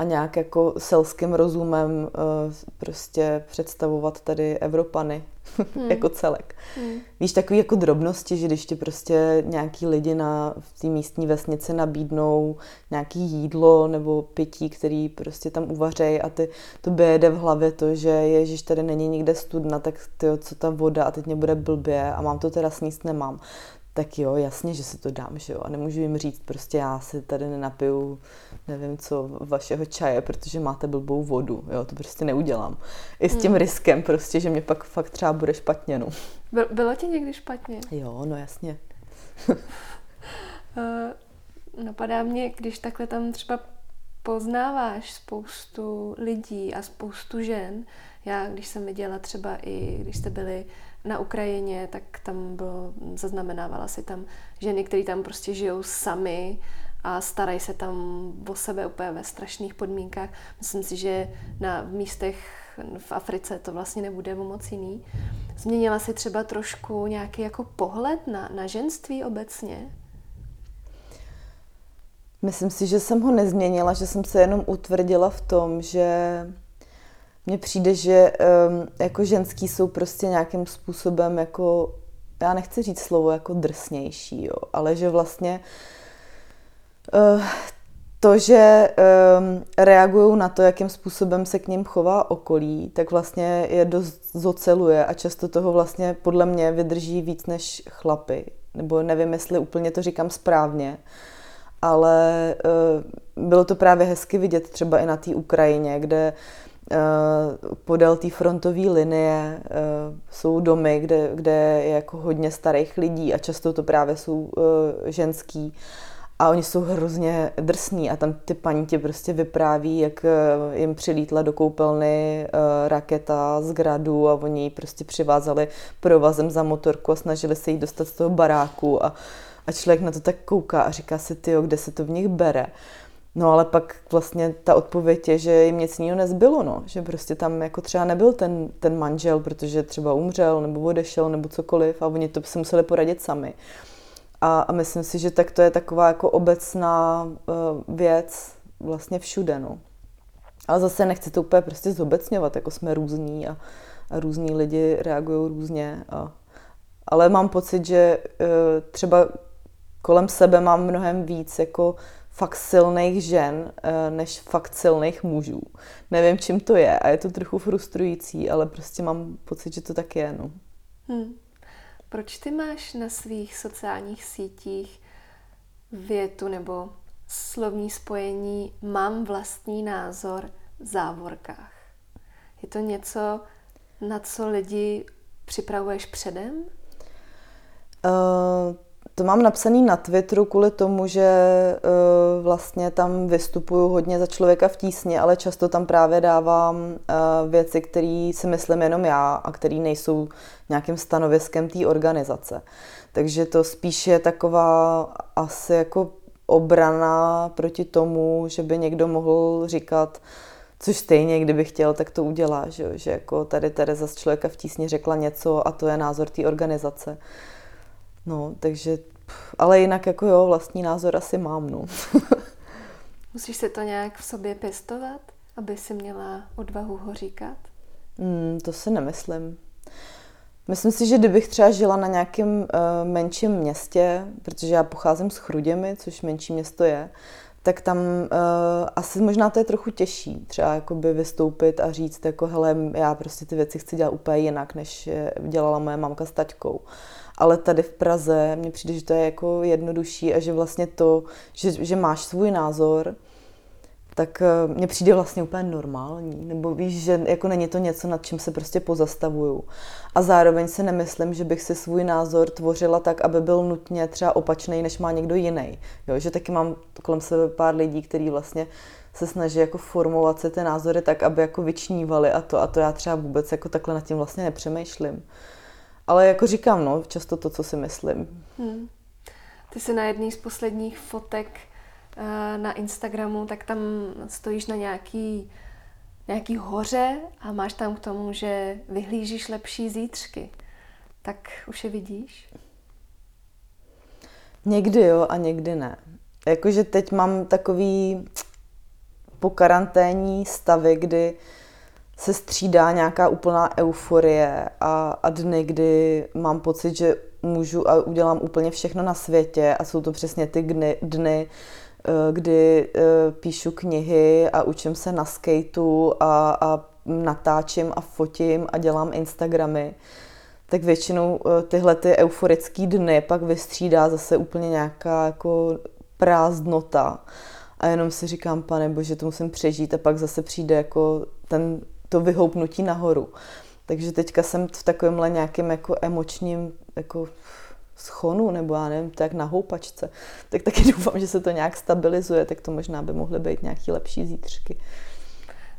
a nějak jako selským rozumem uh, prostě představovat tady Evropany [LAUGHS] hmm. jako celek. Hmm. Víš, takový jako drobnosti, že když ti prostě nějaký lidi na, v té místní vesnici nabídnou nějaký jídlo nebo pití, který prostě tam uvařej a ty to jede v hlavě to, že ježiš, tady není nikde studna, tak ty, co ta voda a teď mě bude blbě a mám to teda sníst, nemám tak jo, jasně, že si to dám, že jo. A nemůžu jim říct, prostě já si tady nenapiju, nevím co, vašeho čaje, protože máte blbou vodu, jo, to prostě neudělám. I s tím hmm. riskem prostě, že mě pak fakt třeba bude špatně, no. Bylo ti někdy špatně? Jo, no jasně. uh, [LAUGHS] napadá mě, když takhle tam třeba poznáváš spoustu lidí a spoustu žen. Já, když jsem viděla třeba i, když jste byli na Ukrajině, tak tam bylo, zaznamenávala si tam ženy, které tam prostě žijou sami a starají se tam o sebe úplně ve strašných podmínkách. Myslím si, že na místech v Africe to vlastně nebude o moc jiný. Změnila si třeba trošku nějaký jako pohled na, na ženství obecně? Myslím si, že jsem ho nezměnila, že jsem se jenom utvrdila v tom, že mně přijde, že um, jako ženský jsou prostě nějakým způsobem jako, já nechci říct slovo jako drsnější, jo, ale že vlastně uh, to, že um, reagují na to, jakým způsobem se k ním chová okolí, tak vlastně je dost zoceluje a často toho vlastně podle mě vydrží víc než chlapy. Nebo nevím, jestli úplně to říkám správně, ale uh, bylo to právě hezky vidět třeba i na té Ukrajině, kde uh, podél té frontové linie uh, jsou domy, kde, kde je jako hodně starých lidí a často to právě jsou uh, ženský. A oni jsou hrozně drsní a tam ty paní ti prostě vypráví, jak jim přilítla do koupelny raketa z gradu a oni ji prostě přivázali provazem za motorku a snažili se jí dostat z toho baráku a, a člověk na to tak kouká a říká si, ty, kde se to v nich bere. No ale pak vlastně ta odpověď je, že jim nic jiného nezbylo, no. Že prostě tam jako třeba nebyl ten, ten manžel, protože třeba umřel nebo odešel nebo cokoliv a oni to si museli poradit sami. A, a myslím si, že tak to je taková jako obecná uh, věc vlastně všude, no. Ale zase nechci to úplně prostě zobecňovat, jako jsme různí a, a různí lidi reagují různě. A, ale mám pocit, že uh, třeba kolem sebe mám mnohem víc jako fakt silných žen, uh, než fakt silných mužů. Nevím, čím to je a je to trochu frustrující, ale prostě mám pocit, že to tak je, no. Hmm. Proč ty máš na svých sociálních sítích větu nebo slovní spojení mám vlastní názor v závorkách? Je to něco, na co lidi připravuješ předem? Uh, to mám napsaný na Twitteru kvůli tomu, že uh, vlastně tam vystupuju hodně za člověka v tísni, ale často tam právě dávám uh, věci, které si myslím jenom já a které nejsou nějakým stanoviskem té organizace. Takže to spíš je taková asi jako obrana proti tomu, že by někdo mohl říkat, což stejně, kdyby chtěl, tak to udělá, že, že jako tady Tereza z člověka v tísni řekla něco a to je názor té organizace. No, takže, ale jinak jako jo, vlastní názor asi mám, no. [LAUGHS] Musíš se to nějak v sobě pěstovat, aby si měla odvahu ho říkat? Mm, to si nemyslím. Myslím si, že kdybych třeba žila na nějakém uh, menším městě, protože já pocházím z Chruděmi, což menší město je, tak tam uh, asi možná to je trochu těžší, třeba jakoby vystoupit a říct, jako hele, já prostě ty věci chci dělat úplně jinak, než dělala moje mamka s taťkou. Ale tady v Praze mně přijde, že to je jako jednodušší a že vlastně to, že, že máš svůj názor, tak eh, mně přijde vlastně úplně normální. Nebo víš, že jako není to něco, nad čím se prostě pozastavuju. A zároveň si nemyslím, že bych si svůj názor tvořila tak, aby byl nutně třeba opačný, než má někdo jiný. Jo, že taky mám kolem sebe pár lidí, kteří vlastně se snaží jako formovat se ty názory tak, aby jako vyčnívali a to. A to já třeba vůbec jako takhle nad tím vlastně nepřemýšlím. Ale jako říkám, no, často to, co si myslím. Hmm. Ty jsi na jedné z posledních fotek Eh, na Instagramu, tak tam stojíš na nějaký, nějaký hoře a máš tam k tomu, že vyhlížíš lepší zítřky. tak už je vidíš? Někdy jo a někdy ne. Jakože teď mám takový po karanténní stavy, kdy se střídá nějaká úplná euforie a, a dny, kdy mám pocit, že můžu a udělám úplně všechno na světě a jsou to přesně ty dny, dny eh, kdy eh, píšu knihy a učím se na skateu a, a natáčím a fotím a dělám Instagramy, tak většinou eh, tyhle ty euforické dny pak vystřídá zase úplně nějaká jako prázdnota. A jenom si říkám, pane bože, to musím přežít a pak zase přijde jako ten, to vyhoupnutí nahoru. Takže teďka jsem v takovémhle nějakém jako emočním jako schonu, nebo já nevím, tak na houpačce. Tak taky [LAUGHS] doufám, že se to nějak stabilizuje, tak to možná by mohly být nějaký lepší zítřky.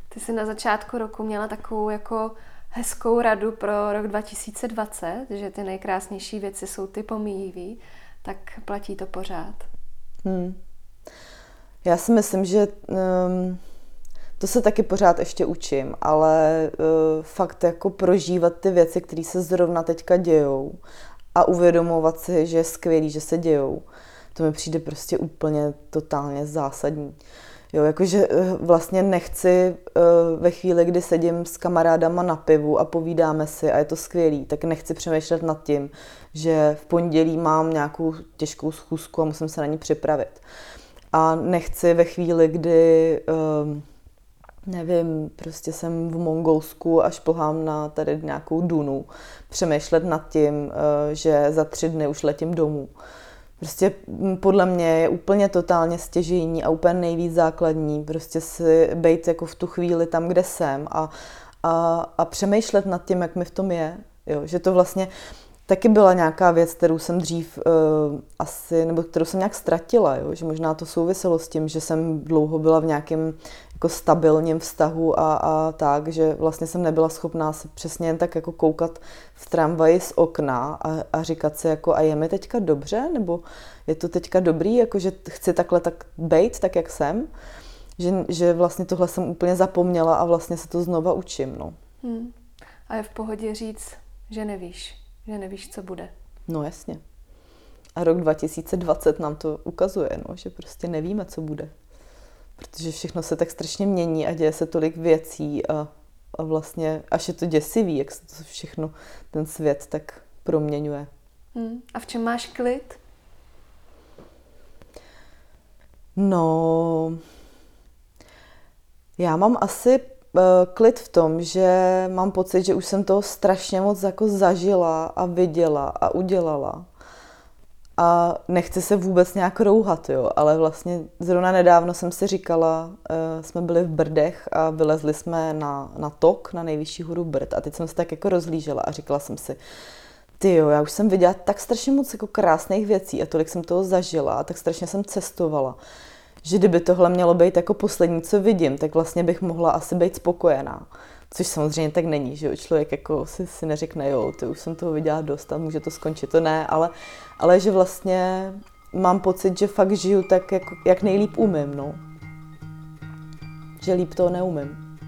Ty jsi na začátku roku měla takovou jako hezkou radu pro rok 2020, že ty nejkrásnější věci jsou ty pomíjivý, tak platí to pořád. Hmm. Já si myslím, že um, to se taky pořád ještě učím, ale uh, fakt jako prožívat ty věci, které se zrovna teďka dějou a uvědomovat si, že je skvělý, že se dějou, to mi přijde prostě úplně totálně zásadní. Jo, jakože eh, vlastně nechci eh, ve chvíli, kdy sedím s kamarádama na pivu a povídáme si a je to skvělý, tak nechci přemýšlet nad tím, že v pondělí mám nějakou těžkou schůzku a musím se na ní připravit. A nechci ve chvíli, kdy ehm, nevím, prostě jsem v Mongolsku a šplhám na tady nějakou dunu, přemýšlet nad tím, eh, že za tři dny už letím domů Prostě podle mě je úplně totálně stěžejní a úplně nejvíc základní prostě si být jako v tu chvíli tam, kde jsem a, a, a přemýšlet nad tím, jak mi v tom je. Jo, že to vlastně taky byla nějaká věc, kterou jsem dřív uh, asi, nebo kterou jsem nějak ztratila, jo? že možná to souviselo s tím, že jsem dlouho byla v nějakém jako stabilním vztahu a, a tak, že vlastně jsem nebyla schopná se přesně jen tak jako koukat v tramvaji z okna a, a říkat si jako a je mi teďka dobře, nebo je to teďka dobrý, jako že chci takhle tak bejt, tak jak jsem, že, že vlastně tohle jsem úplně zapomněla a vlastně se to znova učím. No. Hmm. A je v pohodě říct, že nevíš, že nevíš, co bude. No jasně. A rok 2020 nám to ukazuje, no, že prostě nevíme, co bude protože všechno se tak strašně mění a děje se tolik věcí a, a vlastně až je to děsivý, jak se to všechno, ten svět tak proměňuje. Hmm. A v čem máš klid? No, já mám asi klid v tom, že mám pocit, že už jsem toho strašně moc jako zažila a viděla a udělala. A nechci se vůbec nějak rouhat, jo, ale vlastně zrovna nedávno jsem si říkala, uh, jsme byli v Brdech a vylezli jsme na, na tok, na nejvyšší horu Brd. A teď jsem se tak jako rozlížela a říkala jsem si, ty jo, já už jsem viděla tak strašně moc jako krásných věcí a tolik jsem toho zažila a tak strašně jsem cestovala, že kdyby tohle mělo být jako poslední, co vidím, tak vlastně bych mohla asi být spokojená. Což samozřejmě tak není, že jo? člověk jako si, si neřekne, jo, ty už jsem toho viděla dost a může to skončit, to ne, ale, ale že vlastně mám pocit, že fakt žiju tak, jak, jak nejlíp umím, no. Že líp to neumím.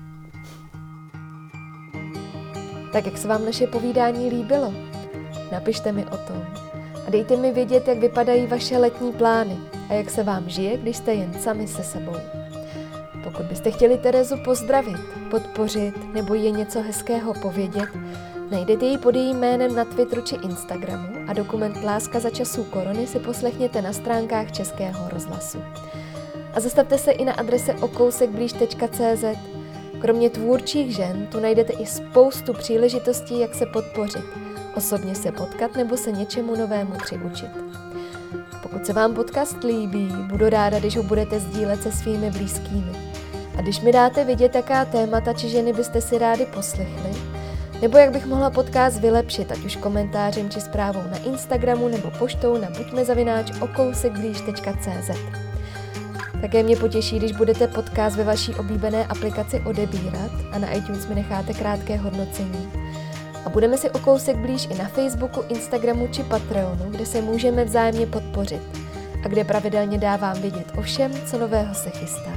Tak jak se vám naše povídání líbilo? Napište mi o tom. A dejte mi vědět, jak vypadají vaše letní plány a jak se vám žije, když jste jen sami se sebou. Pokud byste chtěli Terezu pozdravit, podpořit nebo je něco hezkého povědět, najdete ji pod jejím jménem na Twitteru či Instagramu a dokument Láska za časů korony si poslechněte na stránkách Českého rozhlasu. A zastavte se i na adrese okousekblíž.cz. Kromě tvůrčích žen tu najdete i spoustu příležitostí, jak se podpořit, osobně se potkat nebo se něčemu novému přiučit. Pokud se vám podcast líbí, budu ráda, když ho budete sdílet se svými blízkými. A když mi dáte vidět, jaká témata či ženy byste si rádi poslechli, nebo jak bych mohla podcast vylepšit, ať už komentářem či zprávou na Instagramu nebo poštou na buďmezavináč okousekblíž.cz. Také mě potěší, když budete podcast ve vaší oblíbené aplikaci odebírat a na iTunes mi necháte krátké hodnocení. A budeme si o kousek blíž i na Facebooku, Instagramu či Patreonu, kde se můžeme vzájemně podpořit a kde pravidelně dávám vědět o všem, co nového se chystá.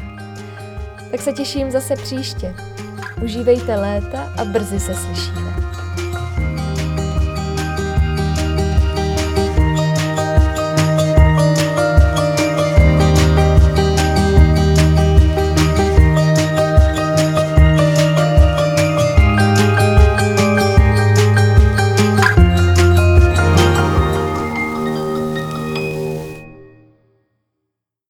Tak se těším zase příště. Užívejte léta a brzy se slyšíme.